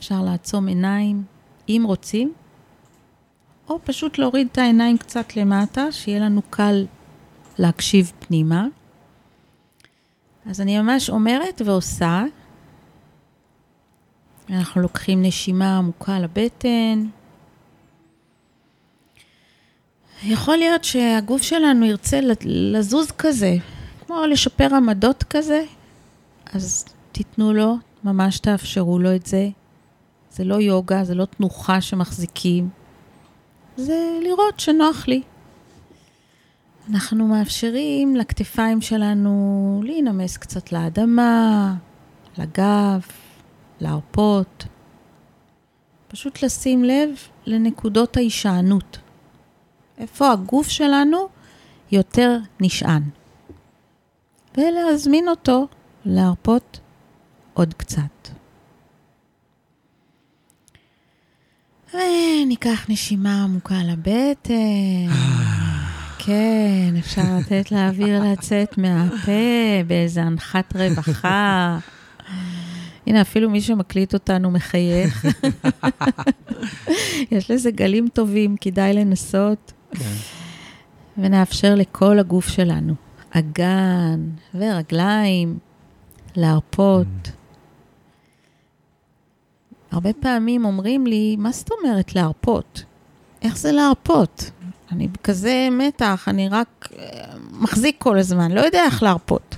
אפשר לעצום עיניים, אם רוצים, או פשוט להוריד את העיניים קצת למטה, שיהיה לנו קל להקשיב פנימה. אז אני ממש אומרת ועושה. אנחנו לוקחים נשימה עמוקה לבטן. יכול להיות שהגוף שלנו ירצה לזוז כזה, כמו לשפר עמדות כזה, אז תיתנו לו, ממש תאפשרו לו את זה. זה לא יוגה, זה לא תנוחה שמחזיקים, זה לראות שנוח לי. אנחנו מאפשרים לכתפיים שלנו להינמס קצת לאדמה, לגב, להרפות. פשוט לשים לב לנקודות ההישענות. איפה הגוף שלנו יותר נשען. ולהזמין אותו להרפות עוד קצת. וניקח נשימה עמוקה לבטן. כן, אפשר לתת לאוויר לצאת מהפה באיזה אנחת רווחה. הנה, אפילו מי שמקליט אותנו מחייך. יש לזה גלים טובים, כדאי לנסות. כן. ונאפשר לכל הגוף שלנו, אגן ורגליים, להרפות. הרבה פעמים אומרים לי, מה זאת אומרת להרפות? איך זה להרפות? אני בכזה מתח, אני רק אה, מחזיק כל הזמן, לא יודע איך להרפות.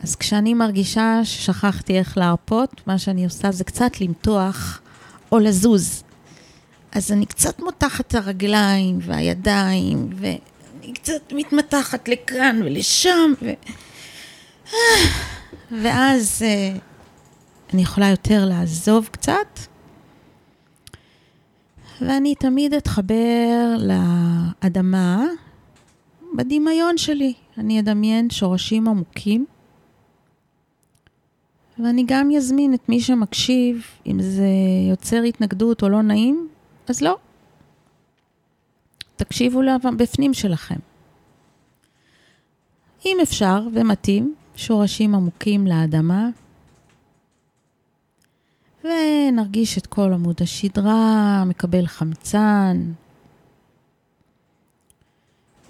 אז כשאני מרגישה ששכחתי איך להרפות, מה שאני עושה זה קצת למתוח או לזוז. אז אני קצת מותחת את הרגליים והידיים, ואני קצת מתמתחת לכאן ולשם, ו... ואז אה, אני יכולה יותר לעזוב קצת, ואני תמיד אתחבר לאדמה בדמיון שלי. אני אדמיין שורשים עמוקים, ואני גם אזמין את מי שמקשיב, אם זה יוצר התנגדות או לא נעים, אז לא. תקשיבו בפנים שלכם. אם אפשר ומתאים, שורשים עמוקים לאדמה, ונרגיש את כל עמוד השדרה, מקבל חמצן,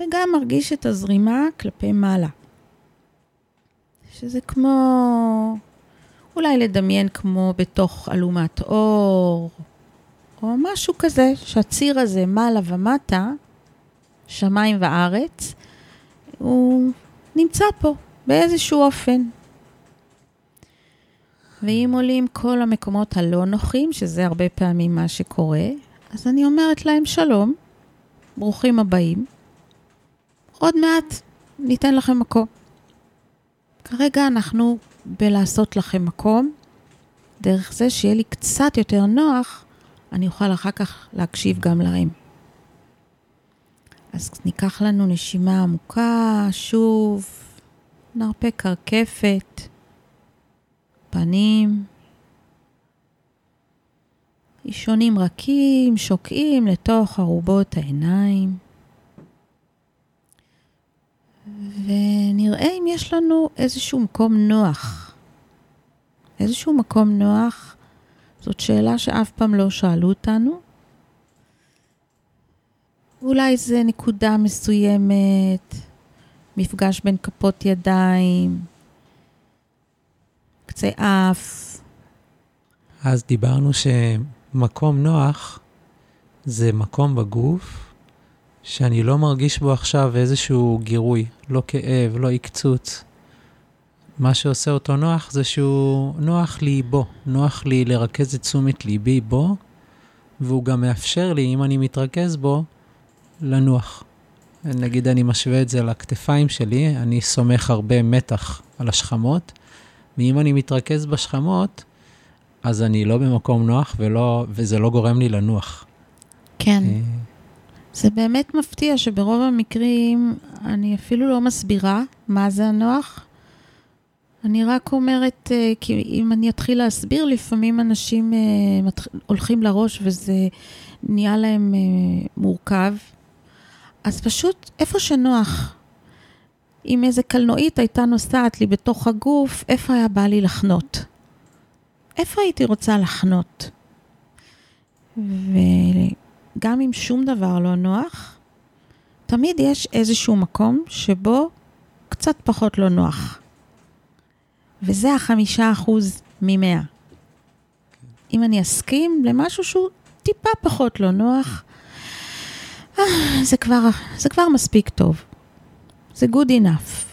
וגם מרגיש את הזרימה כלפי מעלה. שזה כמו, אולי לדמיין כמו בתוך אלומת אור, או משהו כזה, שהציר הזה מעלה ומטה, שמיים וארץ, הוא נמצא פה באיזשהו אופן. ואם עולים כל המקומות הלא נוחים, שזה הרבה פעמים מה שקורה, אז אני אומרת להם שלום, ברוכים הבאים. עוד מעט ניתן לכם מקום. כרגע אנחנו בלעשות לכם מקום, דרך זה שיהיה לי קצת יותר נוח, אני אוכל אחר כך להקשיב גם להם. אז ניקח לנו נשימה עמוקה, שוב, נרפה קרקפת. פנים, אישונים רכים, שוקעים לתוך ארובות העיניים. ונראה אם יש לנו איזשהו מקום נוח. איזשהו מקום נוח, זאת שאלה שאף פעם לא שאלו אותנו. אולי זה נקודה מסוימת, מפגש בין כפות ידיים, קצה אף. אז דיברנו שמקום נוח זה מקום בגוף שאני לא מרגיש בו עכשיו איזשהו גירוי, לא כאב, לא עקצוץ. מה שעושה אותו נוח זה שהוא נוח לי בו, נוח לי לרכז את תשומת ליבי בו, והוא גם מאפשר לי, אם אני מתרכז בו, לנוח. נגיד אני משווה את זה לכתפיים שלי, אני סומך הרבה מתח על השכמות, ואם אני מתרכז בשכמות, אז אני לא במקום נוח ולא, וזה לא גורם לי לנוח. כן. אה, זה באמת מפתיע שברוב המקרים אני אפילו לא מסבירה מה זה הנוח. אני רק אומרת, אה, כי אם אני אתחיל להסביר, לפעמים אנשים אה, הולכים לראש וזה נהיה להם מורכב. אז פשוט איפה שנוח, אם איזה קלנועית הייתה נוסעת לי בתוך הגוף, איפה היה בא לי לחנות? איפה הייתי רוצה לחנות? וגם אם שום דבר לא נוח, תמיד יש איזשהו מקום שבו קצת פחות לא נוח. וזה החמישה אחוז ממאה. אם אני אסכים למשהו שהוא טיפה פחות לא נוח, אה, זה כבר, זה כבר מספיק טוב. זה good enough.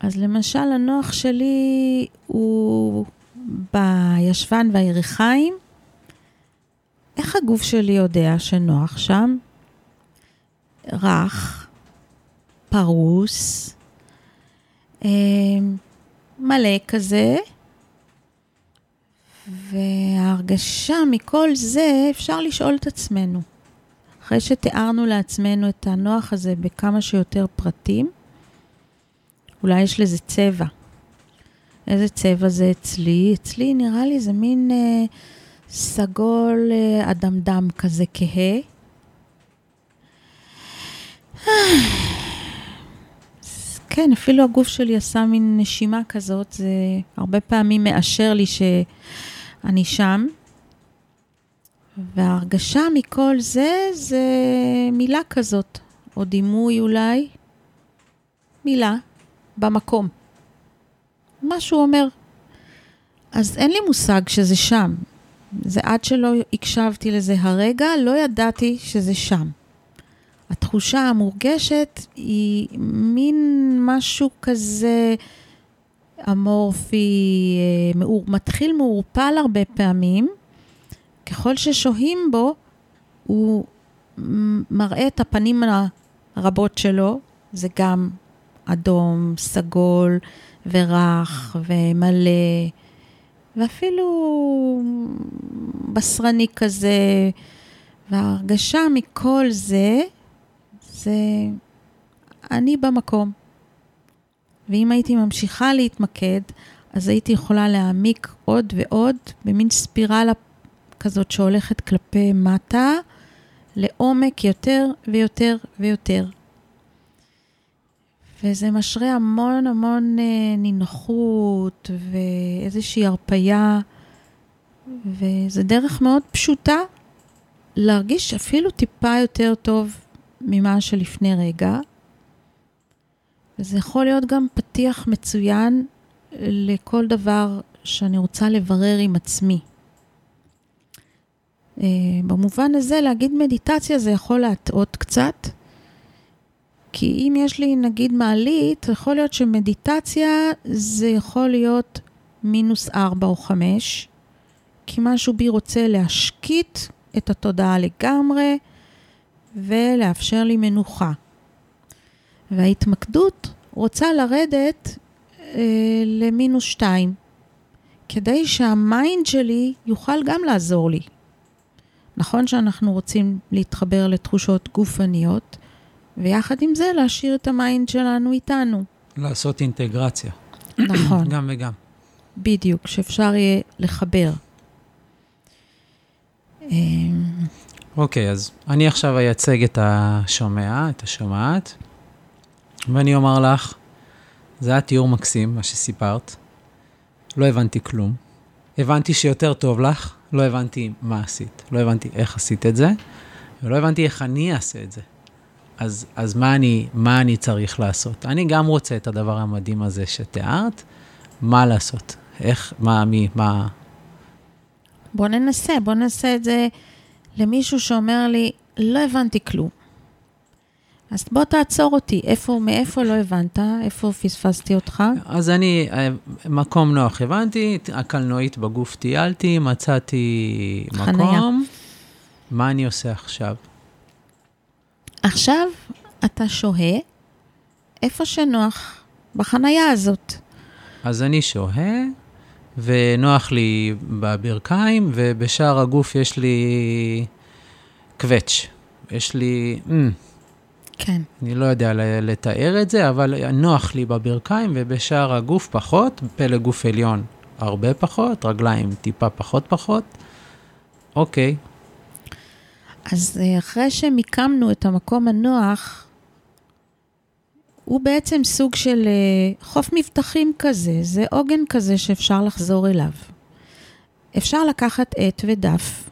אז למשל, הנוח שלי הוא בישבן והירכיים. איך הגוף שלי יודע שנוח שם? רך, פרוס, אה, מלא כזה, וההרגשה מכל זה, אפשר לשאול את עצמנו. אחרי שתיארנו לעצמנו את הנוח הזה בכמה שיותר פרטים, אולי יש לזה צבע. איזה צבע זה אצלי? אצלי נראה לי זה מין אה, סגול אה, אדמדם כזה כהה. כן, אפילו הגוף שלי עשה מין נשימה כזאת, זה הרבה פעמים מאשר לי שאני שם. וההרגשה מכל זה, זה מילה כזאת, או דימוי אולי, מילה, במקום. מה שהוא אומר. אז אין לי מושג שזה שם. זה עד שלא הקשבתי לזה הרגע, לא ידעתי שזה שם. התחושה המורגשת היא מין משהו כזה אמורפי, אה, מתחיל מעורפל הרבה פעמים. ככל ששוהים בו, הוא מראה את הפנים הרבות שלו, זה גם אדום, סגול ורך ומלא, ואפילו בשרני כזה. וההרגשה מכל זה, זה אני במקום. ואם הייתי ממשיכה להתמקד, אז הייתי יכולה להעמיק עוד ועוד במין ספירלה כזאת שהולכת כלפי מטה, לעומק יותר ויותר ויותר. וזה משרה המון המון אה, נינוחות ואיזושהי הרפייה, וזו דרך מאוד פשוטה להרגיש אפילו טיפה יותר טוב ממה שלפני רגע. וזה יכול להיות גם פתיח מצוין לכל דבר שאני רוצה לברר עם עצמי. אה, במובן הזה, להגיד מדיטציה זה יכול להטעות קצת, כי אם יש לי נגיד מעלית, יכול להיות שמדיטציה זה יכול להיות מינוס ארבע או חמש, כי משהו בי רוצה להשקיט את התודעה לגמרי ולאפשר לי מנוחה. וההתמקדות רוצה לרדת אה, למינוס שתיים, כדי שה mind שלי יוכל גם לעזור לי. נכון שאנחנו רוצים להתחבר לתחושות גופניות, ויחד עם זה להשאיר את ה mind שלנו איתנו. לעשות אינטגרציה. נכון. גם וגם. בדיוק, שאפשר יהיה לחבר. אמ, אוקיי, אז אני עכשיו אייצג את השומע, את השומעת, ואני אומר לך, זה היה תיאור מקסים, מה שסיפרת. לא הבנתי כלום. הבנתי שיותר טוב לך, לא הבנתי מה עשית. לא הבנתי איך עשית את זה, ולא הבנתי איך אני אעשה את זה. אז, אז מה, אני, מה אני צריך לעשות? אני גם רוצה את הדבר המדהים הזה שתיארת, מה לעשות? איך, מה, מי, מה... בוא ננסה, בוא ננסה את זה למישהו שאומר לי, לא הבנתי כלום. אז בוא תעצור אותי, איפה, מאיפה לא הבנת? איפה פספסתי אותך? אז אני, אה, מקום נוח הבנתי, הקלנועית בגוף טיילתי, מצאתי חניה. מקום. מה אני עושה עכשיו? עכשיו אתה שוהה איפה שנוח, בחנייה הזאת. אז אני שוהה, ונוח לי בברכיים, ובשאר הגוף יש לי קווץ'. יש לי, mm, כן. אני לא יודע לתאר את זה, אבל נוח לי בברכיים, ובשאר הגוף פחות, פלג גוף עליון הרבה פחות, רגליים טיפה פחות פחות. אוקיי, אז אה, אחרי שמיקמנו את המקום הנוח, הוא בעצם סוג של אה, חוף מבטחים כזה, זה עוגן כזה שאפשר לחזור אליו. אפשר לקחת עט ודף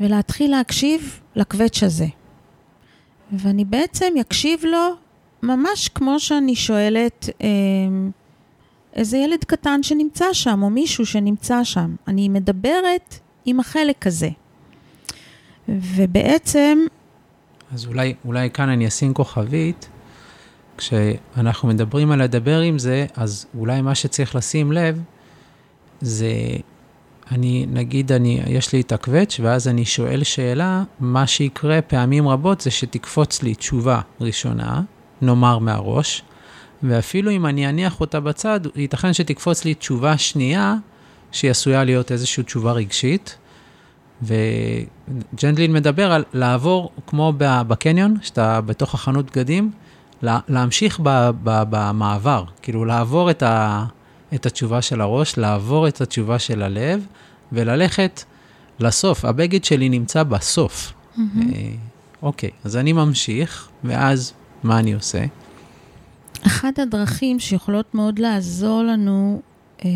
ולהתחיל להקשיב לקווץ' הזה. ואני בעצם אקשיב לו ממש כמו שאני שואלת אה, איזה ילד קטן שנמצא שם, או מישהו שנמצא שם. אני מדברת עם החלק הזה. ובעצם, אז אולי, אולי כאן אני אשים כוכבית. כשאנחנו מדברים על לדבר עם זה, אז אולי מה שצריך לשים לב, זה, אני, נגיד, אני, יש לי את הקווץ', ואז אני שואל שאלה, מה שיקרה פעמים רבות זה שתקפוץ לי תשובה ראשונה, נאמר מהראש, ואפילו אם אני אניח אותה בצד, ייתכן שתקפוץ לי תשובה שנייה, שהיא עשויה להיות איזושהי תשובה רגשית. וג'נדלין מדבר על לעבור, כמו בקניון, שאתה בתוך החנות בגדים, לה, להמשיך במעבר, כאילו לעבור את, ה, את התשובה של הראש, לעבור את התשובה של הלב, וללכת לסוף. הבגד שלי נמצא בסוף. mm-hmm. אה, אוקיי, אז אני ממשיך, ואז מה אני עושה? אחת הדרכים שיכולות מאוד לעזור לנו אה,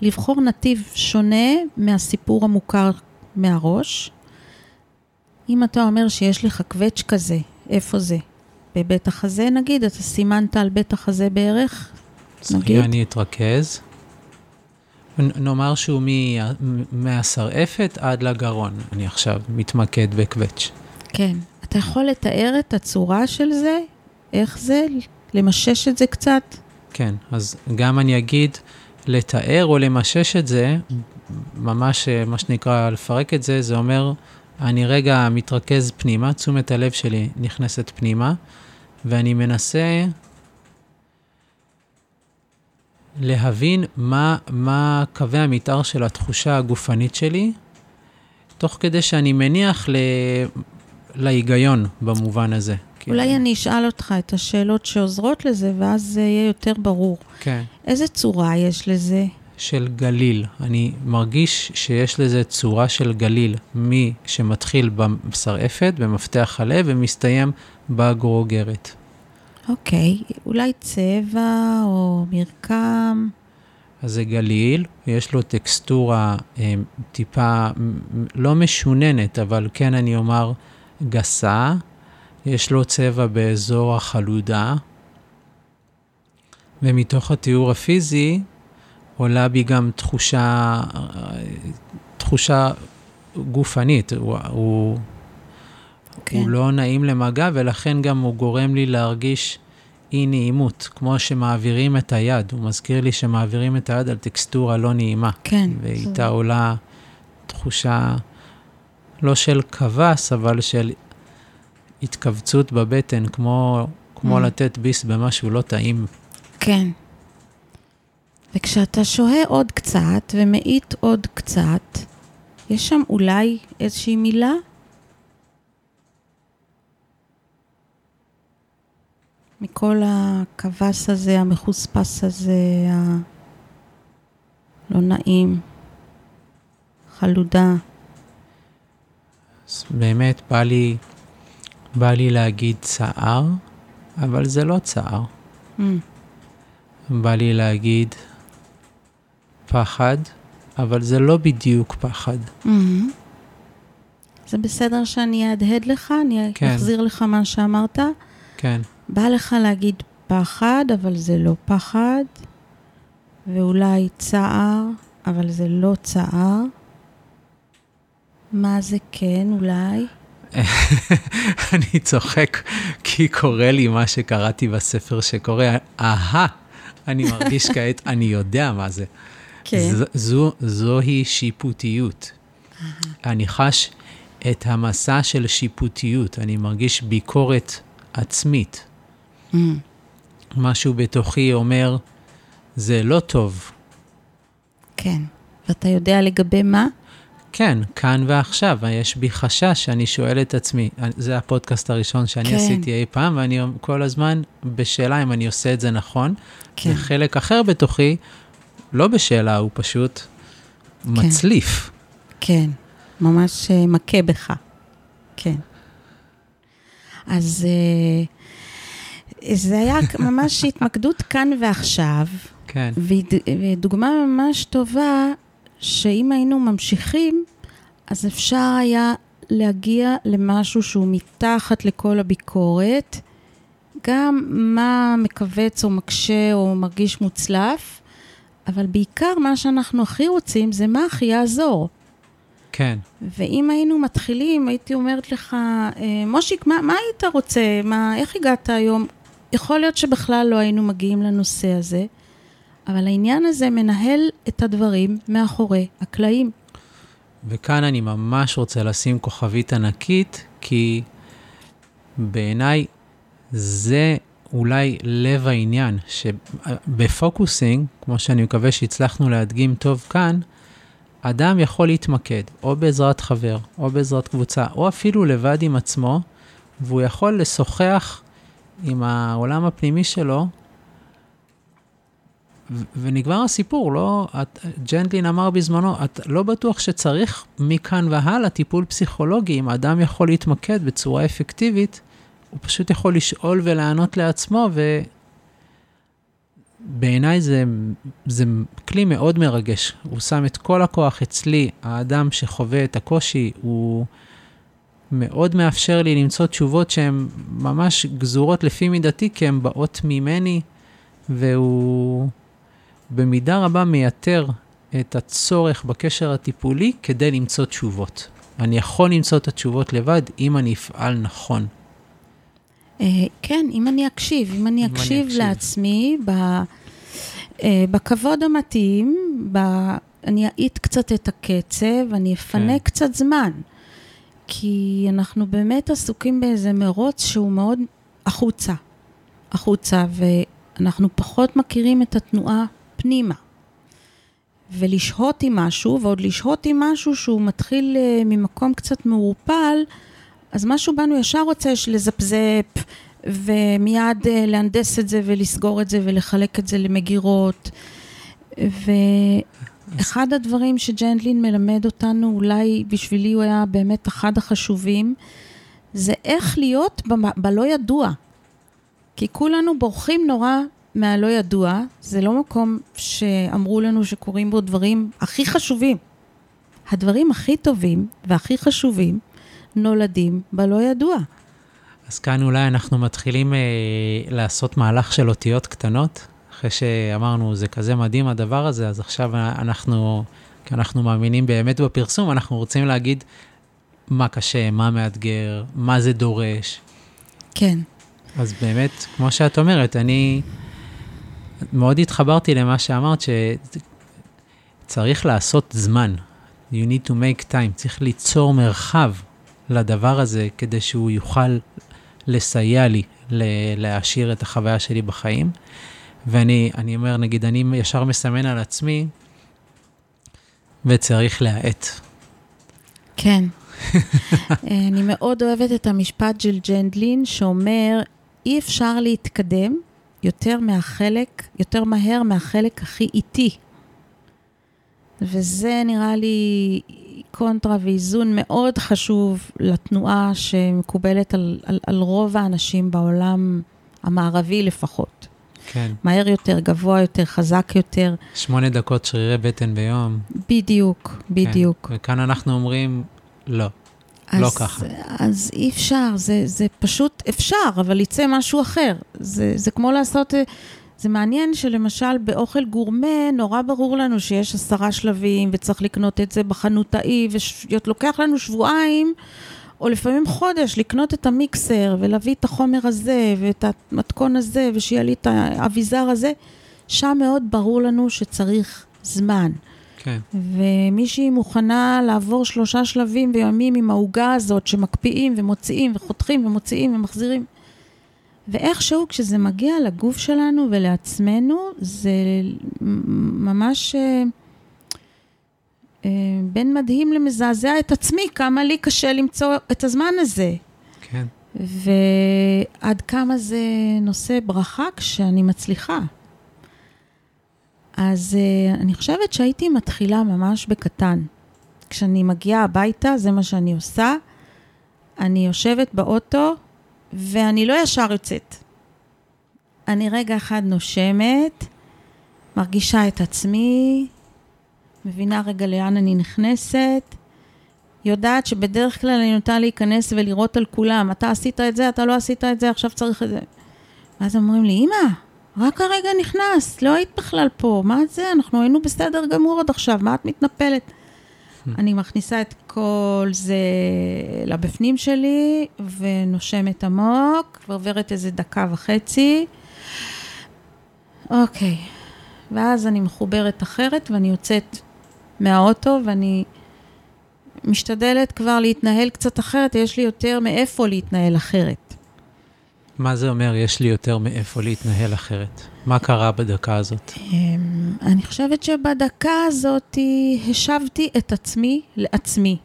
לבחור נתיב שונה מהסיפור המוכר מהראש. אם אתה אומר שיש לך קווץ' כזה, איפה זה? בבית החזה נגיד, אתה סימנת על בית החזה בערך? נגיד? אני אתרכז. נאמר שהוא מה- מהשרעפת עד לגרון. אני עכשיו מתמקד בקווץ'. כן. אתה יכול לתאר את הצורה של זה? איך זה? למשש את זה קצת? כן, אז גם אני אגיד לתאר או למשש את זה, ממש אה, מה שנקרא לפרק את זה, זה אומר, אני רגע מתרכז פנימה, תשומת הלב שלי נכנסת פנימה, ואני מנסה להבין מה, מה קווי המתאר של התחושה הגופנית שלי, תוך כדי שאני מניח ל... להיגיון במובן הזה. אולי אני אשאל אותך את השאלות שעוזרות לזה, ואז זה יהיה יותר ברור. כן. איזה צורה יש לזה? של גליל. אני מרגיש שיש לזה צורה של גליל, מי שמתחיל בשרעפת, במפתח הלב, ומסתיים בגרוגרת. אוקיי, אולי צבע או מרקם. אז זה גליל, יש לו טקסטורה אה, טיפה לא משוננת, אבל כן אני אומר גסה. יש לו צבע באזור החלודה, ומתוך התיאור הפיזי עולה בי גם תחושה, תחושה גופנית. הוא, הוא, כן. הוא לא נעים למגע, ולכן גם הוא גורם לי להרגיש אי נעימות, כמו שמעבירים את היד. הוא מזכיר לי שמעבירים את היד על טקסטורה לא נעימה. כן. ואיתה עולה תחושה לא של קבס, אבל של התכווצות בבטן, כמו, כמו Mm. לתת ביס במשהו לא טעים. כן. וכשאתה שוהה עוד קצת ומאית עוד קצת, יש שם אולי איזושהי מילה? מכל הקבס הזה, המחוספס הזה, הלא נעים, חלודה. אז באמת בא לי, בא לי להגיד צער, אבל זה לא צער. Mm, בא לי להגיד פחד, אבל זה לא בדיוק פחד. מהמם. זה בסדר שאני אהדהד לך? אני כן. אחזיר לך מה שאמרת? כן, בא לך להגיד פחד, אבל זה לא פחד, ואולי צער, אבל זה לא צער. מה זה כן, אולי? אני צוחק כי קורה לי מה שקראתי בספר שקורה. אהה, אני מרגיש כעת, אני יודע מה זה. ז, זו, זוהי שיפוטיות. אני חש את המסע של שיפוטיות, אני מרגיש ביקורת עצמית. Mm, משהו בתוכי אומר, זה לא טוב. כן. ואתה יודע לגבי מה? כן, כאן ועכשיו, יש בי חשש שאני שואל את עצמי, זה הפודקאסט הראשון שאני כן. עשיתי אי פעם, ואני כל הזמן בשאלה אם אני עושה את זה נכון. כן. וחלק אחר בתוכי, לא בשאלה, הוא פשוט מצליף. כן. ממש אה, מכה בך. כן. אז אה, זה היה ממש התמקדות כאן ועכשיו. כן, וד- ודוגמה ממש טובה, שאם היינו ממשיכים, אז אפשר היה להגיע למשהו שהוא מתחת לכל הביקורת, גם מה מכווץ או מקשה או מרגיש מוצלף, אבל בעיקר מה שאנחנו הכי רוצים זה מה הכי יעזור. כן, ואם היינו מתחילים, הייתי אומרת לך, "אה, מושיק, מה, מה היית רוצה? מה, איך הגעת היום? יכול להיות שבכלל לא היינו מגיעים לנושא הזה, אבל העניין הזה מנהל את הדברים מאחורי הקלעים. וכאן אני ממש רוצה לשים כוכבית ענקית, כי בעיניי זה אולי לב העניין, שבפוקוסינג, כמו שאני מקווה שהצלחנו להדגים טוב כאן, אדם יכול להתמקד, או בעזרת חבר, או בעזרת קבוצה, או אפילו לבד עם עצמו, והוא יכול לשוחח עם העולם הפנימי שלו, ו- ונגמר הסיפור, לא, את, ג'נדלין אמר בזמנו, את לא בטוח שצריך מכאן והלאה טיפול פסיכולוגי, אם האדם יכול להתמקד בצורה אפקטיבית, הוא פשוט יכול לשאול ולענות לעצמו, ובעיניי זה, זה כלי מאוד מרגש. הוא שם את כל הכוח אצלי, האדם שחווה את הקושי, הוא מאוד מאפשר לי למצוא תשובות שהן ממש גזורות לפי מידתי, כי הן באות ממני, והוא במידה רבה מייתר את הצורך בקשר הטיפולי כדי למצוא תשובות. אני יכול למצוא את התשובות לבד אם אני אפעל נכון. אה, כן, אם אני אקשיב, אם אני אקשיב. לעצמי אה, בכבוד המתאים, אני אאט קצת את הקצב, אני אפנה כן. קצת זמן. כי אנחנו באמת עסוקים באיזה מרוץ שהוא מאוד החוצה. החוצה, ואנחנו פחות מכירים את התנועה פנימה. ולשהות עם משהו, ועוד לשהות עם משהו שהוא מתחיל אה, ממקום קצת מעורפל, אז משהו בנו ישר רוצה לזפזפ, ומיד אה, להנדס את זה ולסגור את זה ולחלק את זה למגירות. ואחד הדברים שג'נדלין מלמד אותנו, אולי בשבילי הוא היה באמת אחד החשובים, זה איך להיות בלא ידוע. כי כולנו בורחים נורא מהלא ידוע, זה לא מקום שאמרו לנו שקורים בו דברים הכי חשובים. הדברים הכי טובים והכי חשובים נולדים בלא ידוע. אז כאן אולי אנחנו מתחילים אה, לעשות מהלך של אותיות קטנות, אחרי שאמרנו, זה כזה מדהים הדבר הזה, אז עכשיו אנחנו, כי אנחנו מאמינים באמת בפרסום, אנחנו רוצים להגיד מה קשה, מה מאתגר, מה זה דורש. כן. אז באמת, כמו שאת אומרת, אני מאוד התחברתי למה שאמרת, שצריך לעשות זמן. You need to make time, צריך ליצור מרחב לדבר הזה כדי שהוא יוכל לסייע לי להעשיר את החוויה שלי בחיים. ואני אני אומר, נגיד, אני ישר מסמן על עצמי, וצריך להאט. כן. אני מאוד אוהבת את המשפט של ג'נדלין, שאומר, אי אפשר להתקדם יותר מהחלק, יותר מהר מהחלק הכי איטי. וזה נראה לי קונטרה ואיזון מאוד חשוב לתנועה שמקובלת על, על, על רוב האנשים בעולם המערבי לפחות. כן, מהר יותר, גבוה יותר, חזק יותר. שמונה דקות שרירי בטן ביום. בדיוק, בדיוק. כן. וכאן אנחנו אומרים, לא. אז, לא ככה. אז אי אפשר, זה, זה פשוט אפשר, אבל יצא משהו אחר. זה, זה כמו לעשות, אה, זה מעניין שלמשל באוכל גורמה, נורא ברור לנו שיש עשרה שלבים וצריך לקנות את זה בחנות ההיא, ולוקח לנו שבועיים, או לפעמים חודש, לקנות את המיקסר ולהביא את החומר הזה ואת המתכון הזה, ושיהיה לי את האביזר הזה. שם מאוד ברור לנו שצריך זמן. כן. ומישהי מוכנה לעבור שלושה שלבים וימים עם העוגה הזאת שמקפיאים ומוציאים וחותכים ומוציאים ומחזירים. ואיכשהו כשזה מגיע לגוף שלנו ולעצמנו, זה ממש אה, בין מדהים למזעזע את עצמי, כמה לי קשה למצוא את הזמן הזה. כן. ועד כמה זה נושא ברכה כשאני מצליחה. אז uh, אני חושבת שהייתי מתחילה ממש בקטן. כשאני מגיעה הביתה, זה מה שאני עושה. אני יושבת באוטו, ואני לא ישר יוצאת. אני רגע אחד נושמת, מרגישה את עצמי, מבינה רגע לאן אני נכנסת, יודעת שבדרך כלל אני נוטה להיכנס ולראות על כולם, אתה עשית את זה, אתה לא עשית את זה, עכשיו צריך את זה. ואז אומרים לי, אמא, רק הרגע נכנסת, לא היית בכלל פה, מה זה? אנחנו היינו בסדר גמור עד עכשיו, מה את מתנפלת? אני מכניסה את כל זה לבפנים שלי, ונושמת עמוק, ועוברת איזה דקה וחצי. אוקיי, ואז אני מחוברת אחרת, ואני יוצאת מהאוטו, ואני משתדלת כבר להתנהל קצת אחרת, יש לי יותר מאיפה להתנהל אחרת. מה זה אומר, יש לי יותר מאיפה להתנהל אחרת? מה קרה בדקה הזאת? אמ, אני חושבת שבדקה הזאת השבתי את עצמי לעצמי.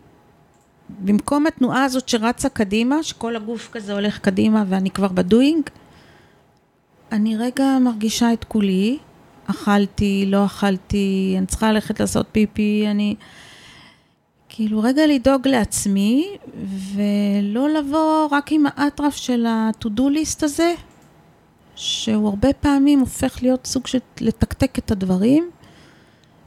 במקום התנועה הזאת שרצה קדימה, שכל הגוף כזה הולך קדימה ואני כבר בדואינג, אני רגע מרגישה את כולי, אכלתי, לא אכלתי, אני צריכה ללכת לעשות פיפי, אני... כאילו רגע לדאוג לעצמי, ולא לבוא רק עם האטרף של ה-to-do list הזה, שהוא הרבה פעמים הופך להיות סוג של לתקתק את הדברים,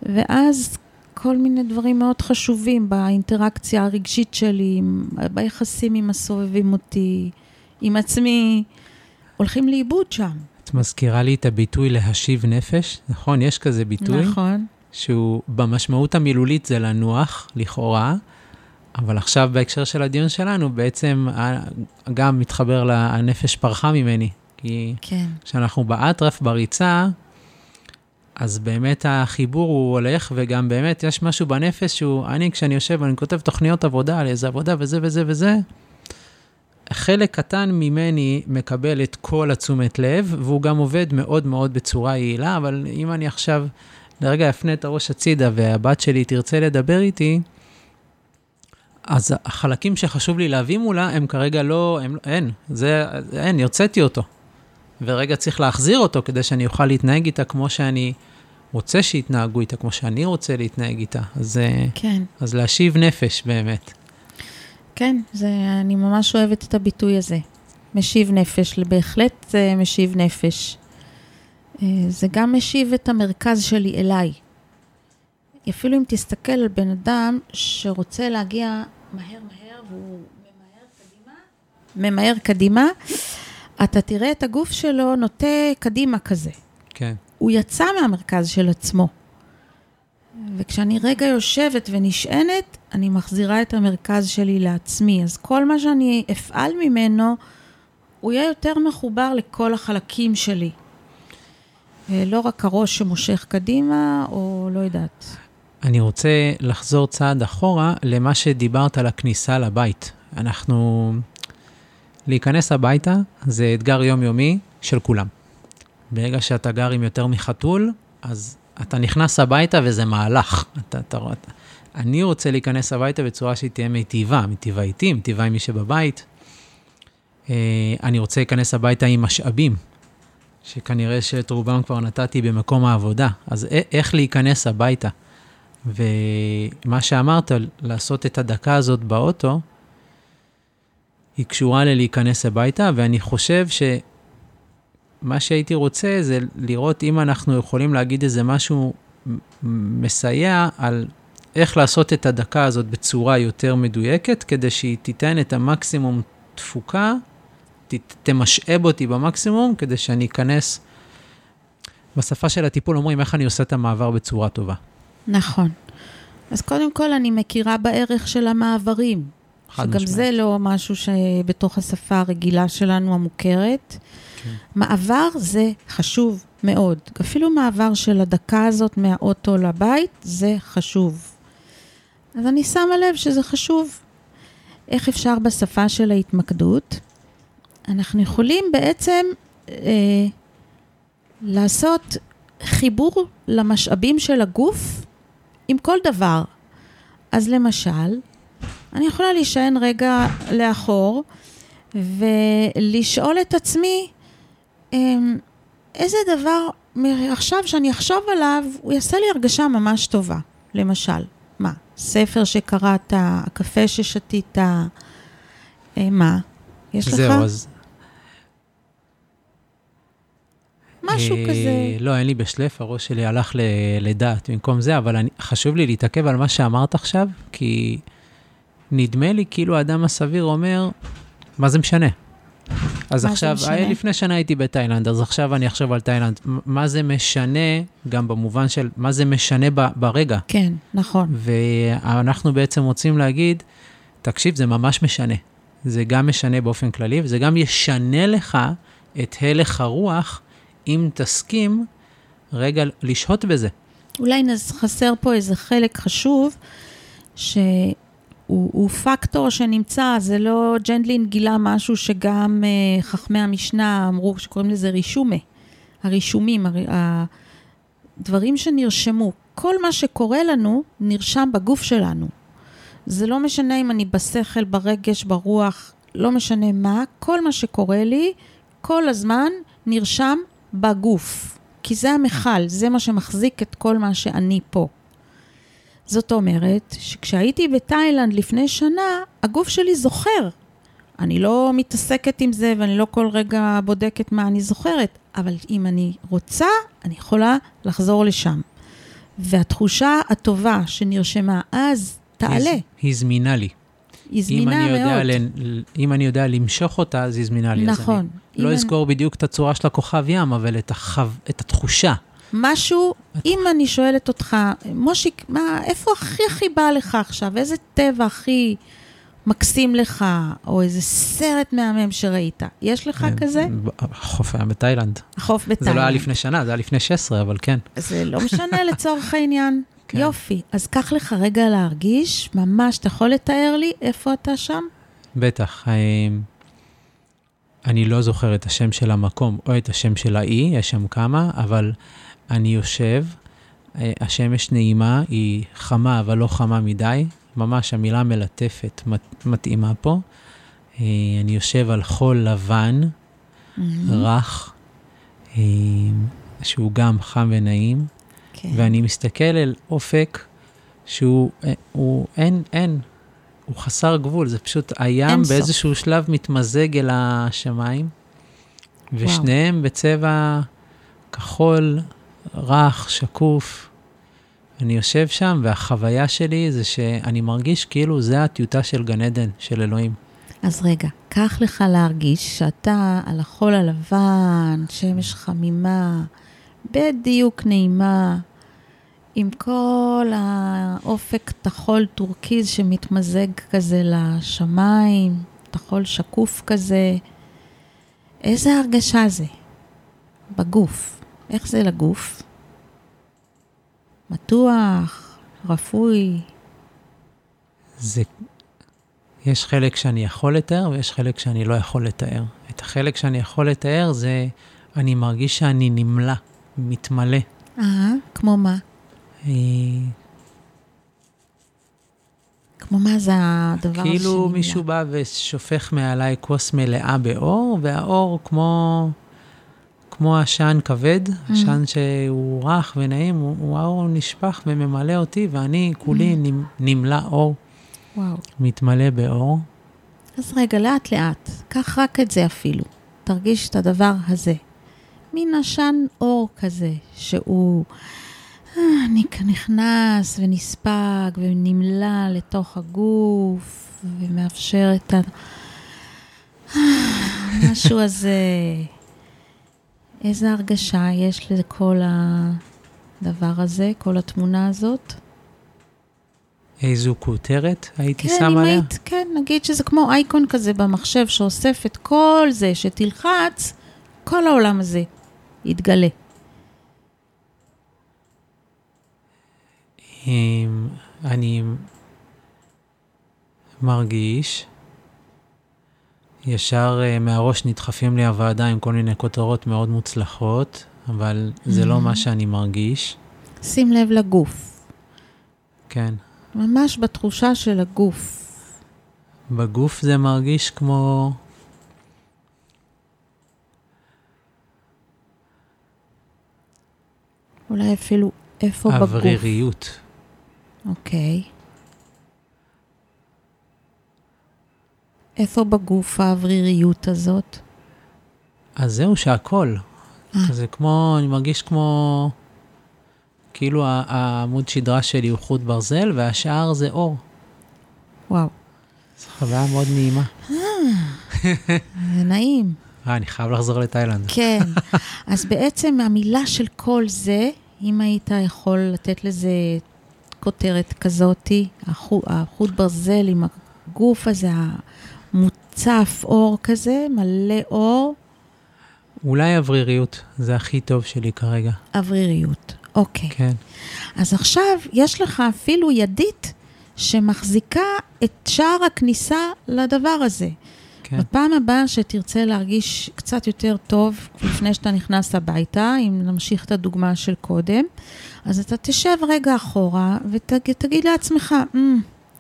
ואז כל מיני דברים מאוד חשובים באינטראקציה הרגשית שלי, ביחסים עם הסובבים אותי, עם עצמי, הולכים לאיבוד שם. את מזכירה לי את הביטוי להשיב נפש, נכון? יש כזה ביטוי. נכון. שהוא במשמעות המילולית זה לנוח, לכאורה, אבל עכשיו בהקשר של הדיון שלנו, בעצם גם מתחבר לנפש פרחה ממני. כי כן. כשאנחנו באטרף, בריצה, אז באמת החיבור הוא הולך, וגם באמת יש משהו בנפש שהוא, אני, כשאני יושב ואני כותב תוכניות עבודה על איזה עבודה וזה וזה וזה, חלק קטן ממני מקבל את כל התשומת לב, והוא גם עובד מאוד מאוד בצורה יעילה, אבל אם אני עכשיו לרגע אפנה את הראש הצידה והבת שלי תרצה לדבר איתי, אז החלקים שחשוב לי להביא מולה, הם כרגע לא, הם, אין, זה, אין, הרציתי אותו. ורגע צריך להחזיר אותו כדי שאני אוכל להתנהג איתה כמו שאני רוצה שיתנהגו איתה, כמו שאני רוצה להתנהג איתה. אז, כן. אז להשיב נפש באמת. כן, זה, אני ממש אוהבת את הביטוי הזה. משיב נפש, בהחלט זה משיב נפש. אה, זה גם משיב את המרכז שלי אליי. אפילו אם תסתכל על בן אדם שרוצה להגיע מהר מהר והוא ממהר קדימה, ממהר קדימה, אתה תראה את הגוף שלו נוטה קדימה כזה. כן. הוא יצא מהמרכז של עצמו. וכשאני רגע יושבת ונשענת, אני מחזירה את המרכז שלי לעצמי. אז כל מה שאני אפעל ממנו, הוא יהיה יותר מחובר לכל החלקים שלי. אה, לא רק הראש שמושך קדימה, או לא יודעת. אני רוצה לחזור צעד אחורה למה שדיברת על הכניסה לבית. אנחנו... להיכנס הביתה זה אתגר יומיומי של כולם. ברגע שאתה גר עם יותר מחתול, אז אתה נכנס הביתה וזה מהלך. אתה, אתה, אתה, אני רוצה להיכנס הביתה בצורה שהיא תהיה מיטיבה, מיטיבה איתי, מיטיבה עם מי שבבית. אה, אני רוצה להיכנס הביתה עם משאבים, שכנראה שאת רובם כבר נתתי במקום העבודה. אז איך להיכנס הביתה? ומה שאמרת, לעשות את הדקה הזאת באוטו, היא קשורה ללהיכנס הביתה, ואני חושב שמה שהייתי רוצה זה לראות אם אנחנו יכולים להגיד איזה משהו מסייע על איך לעשות את הדקה הזאת בצורה יותר מדויקת, כדי שהיא תיתן את המקסימום תפוקה תמשאב אותי במקסימום, כדי שאני אכנס... בשפה של הטיפול אומרים איך אני עושה את המעבר בצורה טובה. נכון. אז קודם כל, אני מכירה בערך של המעברים. שגם משמעית. זה לא משהו שבתוך השפה הרגילה שלנו המוכרת. כן. מעבר זה חשוב מאוד. אפילו מעבר של הדקה הזאת מהאוטו לבית, זה חשוב. אז אני שמה לב שזה חשוב. איך אפשר בשפה של ההתמקדות? אנחנו יכולים בעצם אה, לעשות חיבור למשאבים של הגוף עם כל דבר. אז למשל, אני יכולה להישען רגע לאחור ולשאול את עצמי, איזה דבר עכשיו שאני אחשוב עליו, הוא יעשה לי הרגשה ממש טובה. למשל, מה? ספר שקראת, הקפה ששתית, אה, מה? יש זהו, לך? זהו, אז משהו אה, כזה. לא, אין לי בשלף, הראש שלי הלך לדעת במקום זה, אבל אני, חשוב לי להתעכב על מה שאמרת עכשיו, כי נדמה לי כאילו האדם הסביר אומר, מה זה משנה? אז עכשיו, משנה? לפני שנה הייתי בתאילנד, אז עכשיו אני אחשוב על תאילנד. מה זה משנה, גם במובן של מה זה משנה ב, ברגע. כן, נכון. ואנחנו בעצם רוצים להגיד, תקשיב, זה ממש משנה. זה גם משנה באופן כללי, וזה גם ישנה לך את הלך הרוח אם תסכים רגע לשהות בזה. אולי חסר פה איזה חלק חשוב, שהוא פקטור שנמצא, זה לא, ג'נדלין גילה משהו שגם uh, חכמי המשנה אמרו, שקוראים לזה רישומה. הרישומים, הר, הדברים שנרשמו. כל מה שקורה לנו, נרשם בגוף שלנו. זה לא משנה אם אני בשכל, ברגש, ברוח, לא משנה מה, כל מה שקורה לי, כל הזמן נרשם בגוף, כי זה המכל, זה מה שמחזיק את כל מה שאני פה. זאת אומרת, שכשהייתי בתאילנד לפני שנה, הגוף שלי זוכר. אני לא מתעסקת עם זה ואני לא כל רגע בודקת מה אני זוכרת, אבל אם אני רוצה, אני יכולה לחזור לשם. והתחושה הטובה שנרשמה אז, תעלה. היא, היא זמינה לי. היא זמינה מאוד. ל, אם אני יודע למשוך אותה, אז היא זמינה לי. נכון. לא אם אזכור בדיוק את הצורה של הכוכב ים, אבל את, החו... את התחושה. משהו, אם אני שואלת אותך, מושיק, מה, איפה הכי הכי בא לך עכשיו? איזה טבע הכי מקסים לך, או איזה סרט מהמם שראית? יש לך כזה? החוף היה בתאילנד. החוף בתאילנד. זה לא היה לפני שנה, זה היה לפני 16, אבל כן. זה לא משנה לצורך העניין. כן. יופי. אז קח לך רגע להרגיש, ממש, אתה יכול לתאר לי איפה אתה שם? בטח. אני לא זוכר את השם של המקום או את השם של האי, יש שם כמה, אבל אני יושב, אה, השמש נעימה, היא חמה, אבל לא חמה מדי. ממש המילה מלטפת מת, מתאימה פה. אה, אני יושב על חול לבן, רך, אה, שהוא גם חם ונעים, כן. ואני מסתכל אל אופק שהוא, הוא, אין, אין, הוא חסר גבול, זה פשוט הים אין סוף. באיזשהו שלב מתמזג אל השמיים, ושניהם בצבע כחול, רך, שקוף. אני יושב שם, והחוויה שלי זה שאני מרגיש כאילו זה הטיוטה של גן עדן, של אלוהים. אז רגע, קח לך להרגיש שאתה על החול הלבן, שמש חמימה, בדיוק נעימה, עם כל האופק תכול טורקיז שמתמזג כזה לשמיים, תכול שקוף כזה. איזה הרגשה זה? בגוף. איך זה לגוף? מתוח, רפוי. זה... יש חלק שאני יכול לתאר ויש חלק שאני לא יכול לתאר. את החלק שאני יכול לתאר זה, אני מרגיש שאני נמלא, מתמלא. אה, כמו מה? אה, כמו מה זה הדבר כאילו שנמלא? מישהו בא ושופך מעליי כוס מלאה באור, והאור כמו, כמו עשן כבד, עשן שהוא רך ונעים, הוא, הוא האור נשפך וממלא אותי, ואני כולי נמ- נמלא אור, וואו. מתמלא באור. אז רגע, לאט לאט, קח רק את זה אפילו. תרגיש את הדבר הזה. מין עשן אור כזה, שהוא נכנס ונספג ונמלא לתוך הגוף, ומאפשר את ה... אה, משהו הזה. איזה הרגשה יש לכל הדבר הזה, כל התמונה הזאת? איזו כותרת הייתי כן, שם אם עליה? היית, כן, נגיד שזה כמו אייקון כזה במחשב שאוסף את כל זה, שתלחץ, כל העולם הזה יתגלה. אני מרגיש, ישר אה, מהראש נדחפים לי הוועדה עם כל מיני כותרות מאוד מוצלחות, אבל זה לא מה שאני מרגיש. שים לב לגוף, כן. ממש בתחושה של הגוף. בגוף זה מרגיש כמו... אולי אפילו איפה בגוף. אווריריות. אוקיי. איפה בגוף האווריריות הזאת? אז זהו שהכל. אה. זה כמו, אני מרגיש כמו... כאילו העמוד שדרה שלי הוא חוט ברזל, והשאר זה אור. וואו, זו חוויה מאוד נעימה. זה נעים. אה, אני חייב לחזור לתאילנד. כן. אז בעצם המילה של כל זה, אם היית יכול לתת לזה כותרת כזאתי, החוט, החוט ברזל עם הגוף הזה, המוצף אור כזה, מלא אור, אולי אווריריות, זה הכי טוב שלי כרגע. אווריריות. אוקיי. כן. אז עכשיו יש לך אפילו ידית שמחזיקה את שער הכניסה לדבר הזה. כן. בפעם הבאה שתרצה להרגיש קצת יותר טוב, לפני שאתה נכנס הביתה, אם נמשיך את הדוגמה של קודם, אז אתה תשב רגע אחורה ותגיד לעצמך, mm,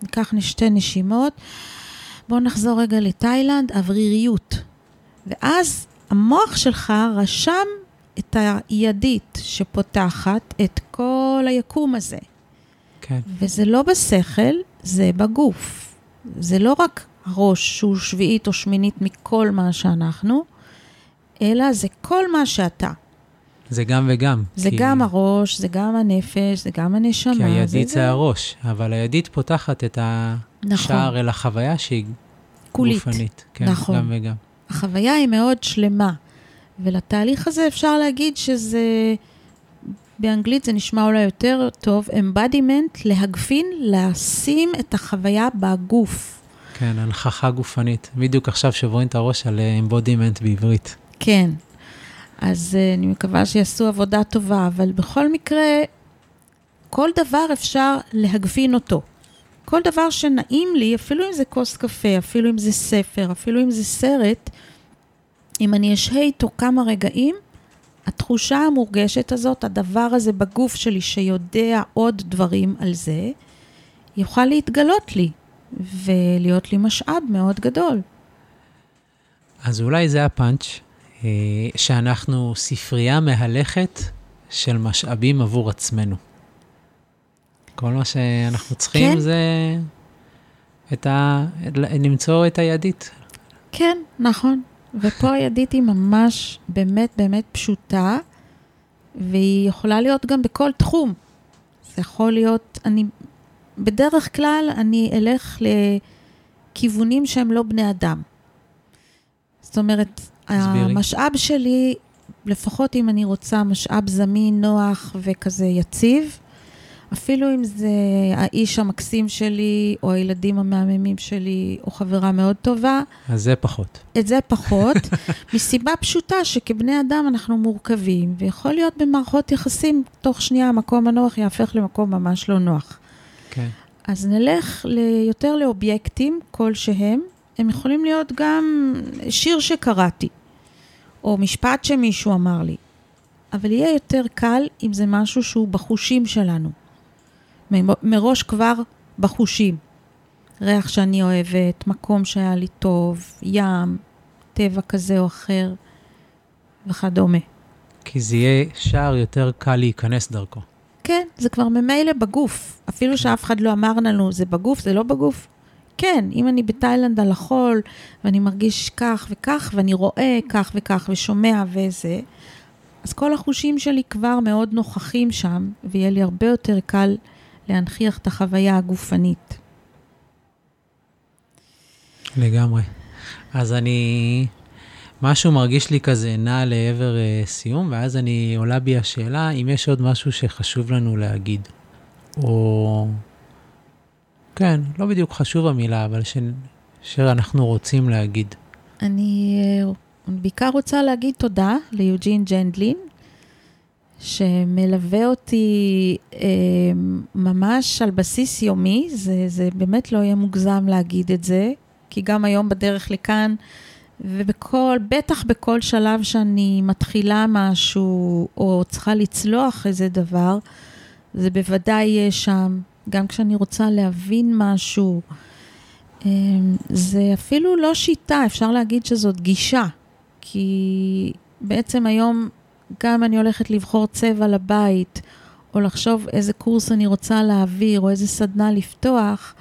ניקח שתי נשימות, בוא נחזור רגע לתאילנד, אווריריות. ואז המוח שלך רשם את הידית שפותחת את כל היקום הזה. כן. וזה לא בשכל, זה בגוף. זה לא רק הראש שהוא שביעית או שמינית מכל מה שאנחנו, אלא זה כל מה שאתה. זה גם וגם. זה כי- גם הראש, זה גם הנפש, זה גם הנשמה. כי הידית זה הראש, אבל הידית פותחת את נכון. השער אל החוויה שהיא כולית. גופנית. כן, נכון. גם וגם. החוויה היא מאוד שלמה. ולתהליך הזה אפשר להגיד שזה, באנגלית זה נשמע אולי יותר טוב, embodiment, להגפין, לשים את החוויה בגוף. כן, הנכחה גופנית. בדיוק עכשיו שוברים את הראש על אה, embodiment בעברית. כן. אז uh, אני מקווה שיעשו עבודה טובה, אבל בכל מקרה, כל דבר אפשר להגפין אותו. כל דבר שנעים לי, אפילו אם זה כוס קפה, אפילו אם זה ספר, אפילו אם זה סרט, אם אני אשהה איתו כמה רגעים, התחושה המורגשת הזאת, הדבר הזה בגוף שלי שיודע עוד דברים על זה, יוכל להתגלות לי ולהיות לי משאב מאוד גדול. אז אולי זה הפאנץ', אה, שאנחנו ספרייה מהלכת של משאבים עבור עצמנו. כל מה שאנחנו צריכים כן. זה את ה... למצוא את הידית. כן, נכון. ופה הידית היא ממש באמת באמת פשוטה, והיא יכולה להיות גם בכל תחום. זה יכול להיות, אני, בדרך כלל אני אלך לכיוונים שהם לא בני אדם. זאת אומרת, הסבירי. המשאב שלי, לפחות אם אני רוצה משאב זמין, נוח וכזה יציב, אפילו אם זה האיש המקסים שלי, או הילדים המהממים שלי, או חברה מאוד טובה. אז זה פחות. את זה פחות, מסיבה פשוטה שכבני אדם אנחנו מורכבים, ויכול להיות במערכות יחסים, תוך שנייה המקום הנוח יהפך למקום ממש לא נוח. כן. אז נלך יותר לאובייקטים כלשהם. הם יכולים להיות גם שיר שקראתי, או משפט שמישהו אמר לי. אבל יהיה יותר קל אם זה משהו שהוא בחושים שלנו. מראש כבר בחושים. ריח שאני אוהבת, מקום שהיה לי טוב, ים, טבע כזה או אחר וכדומה. כי זה יהיה שער יותר קל להיכנס דרכו. כן, זה כבר ממילא בגוף. אפילו שאף אחד לא אמר לנו, זה בגוף, זה לא בגוף. כן, אם אני בתאילנד על החול, ואני מרגיש כך וכך, ואני רואה כך וכך, ושומע וזה, אז כל החושים שלי כבר מאוד נוכחים שם, ויהיה לי הרבה יותר קל להנכיח את החוויה הגופנית. לגמרי. אז אני, משהו מרגיש לי כזה נע לעבר uh, סיום, ואז אני עולה בי השאלה אם יש עוד משהו שחשוב לנו להגיד. או... כן, לא בדיוק חשוב המילה, אבל ש... שאנחנו רוצים להגיד. אני אה, בעיקר רוצה להגיד תודה ליוג'ין ג'נדלין, שמלווה אותי אה, ממש על בסיס יומי, זה, זה באמת לא יהיה מוגזם להגיד את זה, כי גם היום בדרך לכאן, ובכל, בטח בכל שלב שאני מתחילה משהו, או צריכה לצלוח איזה דבר, זה בוודאי יהיה שם. גם כשאני רוצה להבין משהו, אה, זה אפילו לא שיטה, אפשר להגיד שזאת גישה. כי בעצם היום גם אני הולכת לבחור צבע לבית, או לחשוב איזה קורס אני רוצה להעביר, או איזה סדנה לפתוח,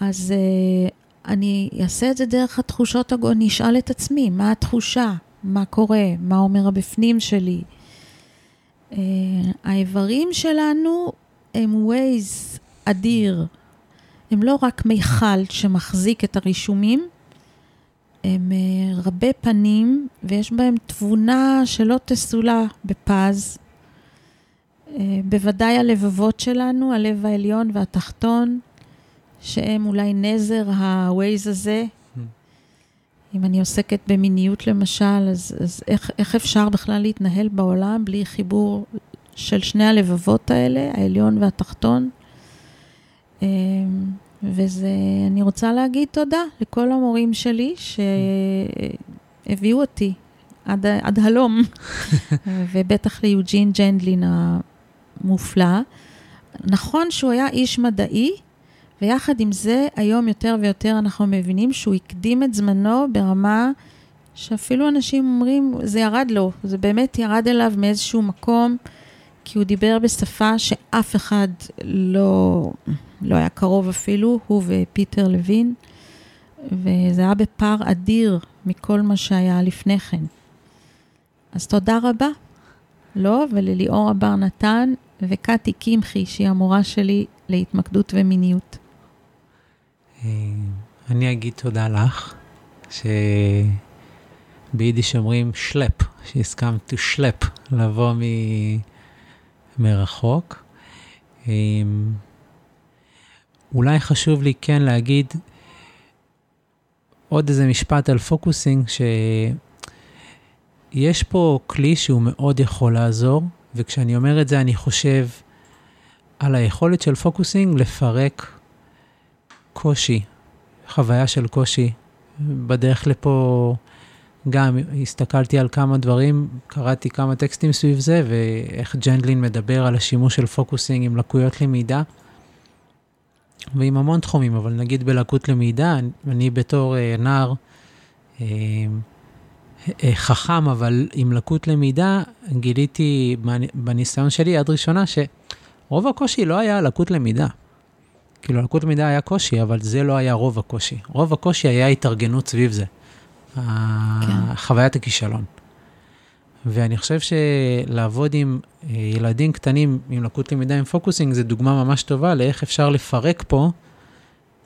אז uh, אני אעשה את זה דרך התחושות, אני אשאל את עצמי, מה התחושה? מה קורה? מה אומר הבפנים שלי? Uh, האיברים שלנו הם ווייז אדיר. הם לא רק מיכל שמחזיק את הרישומים, הם אה, רבי פנים, ויש בהם תבונה שלא תסולא בפז. אה, בוודאי הלבבות שלנו, הלב העליון והתחתון, שהם אולי נזר ה-Waze הזה. אם אני עוסקת במיניות למשל, אז, אז איך, איך אפשר בכלל להתנהל בעולם בלי חיבור של שני הלבבות האלה, העליון והתחתון? אה, וזה, אני רוצה להגיד תודה לכל המורים שלי שהביאו אותי עד, עד הלום, ובטח ליוג'ין ג'נדלין המופלא. נכון שהוא היה איש מדעי, ויחד עם זה, היום יותר ויותר אנחנו מבינים שהוא הקדים את זמנו ברמה שאפילו אנשים אומרים, זה ירד לו, זה באמת ירד אליו מאיזשהו מקום, כי הוא דיבר בשפה שאף אחד לא... לא היה קרוב אפילו, הוא ופיטר לוין, וזה היה בפער אדיר מכל מה שהיה לפני כן. אז תודה רבה לו ולליאור הבר נתן וקטי קמחי, שהיא המורה שלי להתמקדות ומיניות. אני אגיד תודה לך, ביידיש אומרים שלעפ, שהסכמת to schlep, לבוא מ... מרחוק. אמ, אולי חשוב לי כן להגיד עוד איזה משפט על focusing, שיש פה כלי שהוא מאוד יכול לעזור, וכשאני אומר את זה אני חושב על היכולת של focusing לפרק קושי, חוויה של קושי. בדרך לפה גם הסתכלתי על כמה דברים, קראתי כמה טקסטים סביב זה, ואיך ג'נדלין מדבר על השימוש של פוקוסינג עם לקויות למידה. ועם המון תחומים, אבל נגיד בלקות למידה, אני בתור אה, נער אה, אה, חכם, אבל עם לקות למידה, גיליתי בניסיון שלי עד ראשונה שרוב הקושי לא היה לקות למידה. כאילו, לקות למידה היה קושי, אבל זה לא היה רוב הקושי. רוב הקושי היה התארגנות סביב זה. כן. חוויית הכישלון. ואני חושב שלעבוד עם אה, ילדים קטנים עם לקות למידה עם פוקוסינג זה דוגמה ממש טובה לאיך אפשר לפרק פה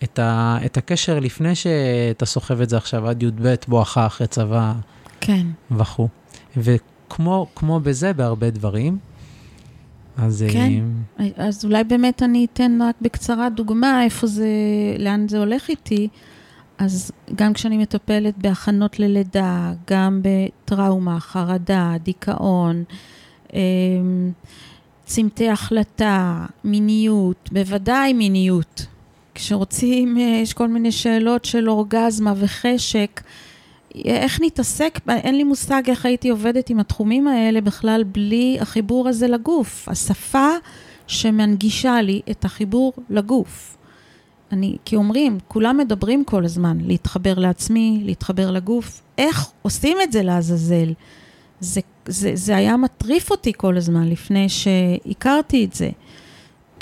את, ה, את הקשר לפני שאתה סוחב את זה עכשיו עד י"ב בואכה אחרי צבא כן. וכו'. וכמו בזה בהרבה דברים. אז... כן, אה, אז אולי באמת אני אתן רק בקצרה דוגמה איפה זה, לאן זה הולך איתי. אז גם כשאני מטפלת בהכנות ללידה, גם בטראומה, חרדה, דיכאון, אמ, צמתי החלטה, מיניות, בוודאי מיניות. כשרוצים, אה, יש כל מיני שאלות של אורגזמה וחשק, איך נתעסק, אין לי מושג איך הייתי עובדת עם התחומים האלה בכלל בלי החיבור הזה לגוף. השפה שמנגישה לי את החיבור לגוף. אני, כי אומרים, כולם מדברים כל הזמן, להתחבר לעצמי, להתחבר לגוף. איך עושים את זה לעזאזל? זה, זה, זה היה מטריף אותי כל הזמן לפני שהכרתי את זה.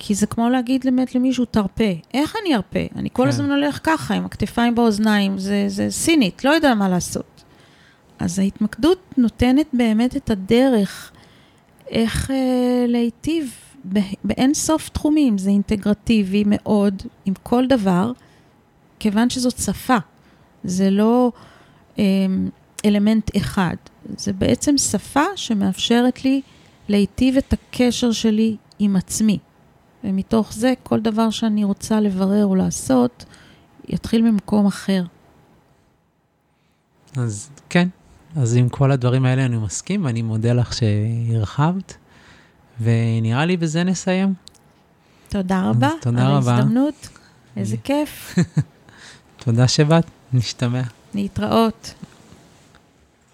כי זה כמו להגיד באמת למישהו, תרפה. איך אני ארפה? אני כל כן. הזמן הולך ככה, עם הכתפיים באוזניים, זה, זה סינית, לא יודע מה לעשות. אז ההתמקדות נותנת באמת את הדרך איך אה, להיטיב באין סוף תחומים, זה אינטגרטיבי מאוד עם כל דבר, כיוון שזאת שפה, זה לא אה, אלמנט אחד, זה בעצם שפה שמאפשרת לי להיטיב את הקשר שלי עם עצמי. ומתוך זה, כל דבר שאני רוצה לברר או לעשות, יתחיל ממקום אחר. אז כן, אז עם כל הדברים האלה אני מסכים, ואני מודה לך שהרחבת. ונראה לי בזה נסיים. תודה רבה. תודה רבה. על ההזדמנות. איזה כיף. תודה שבאת, נשתמע. להתראות.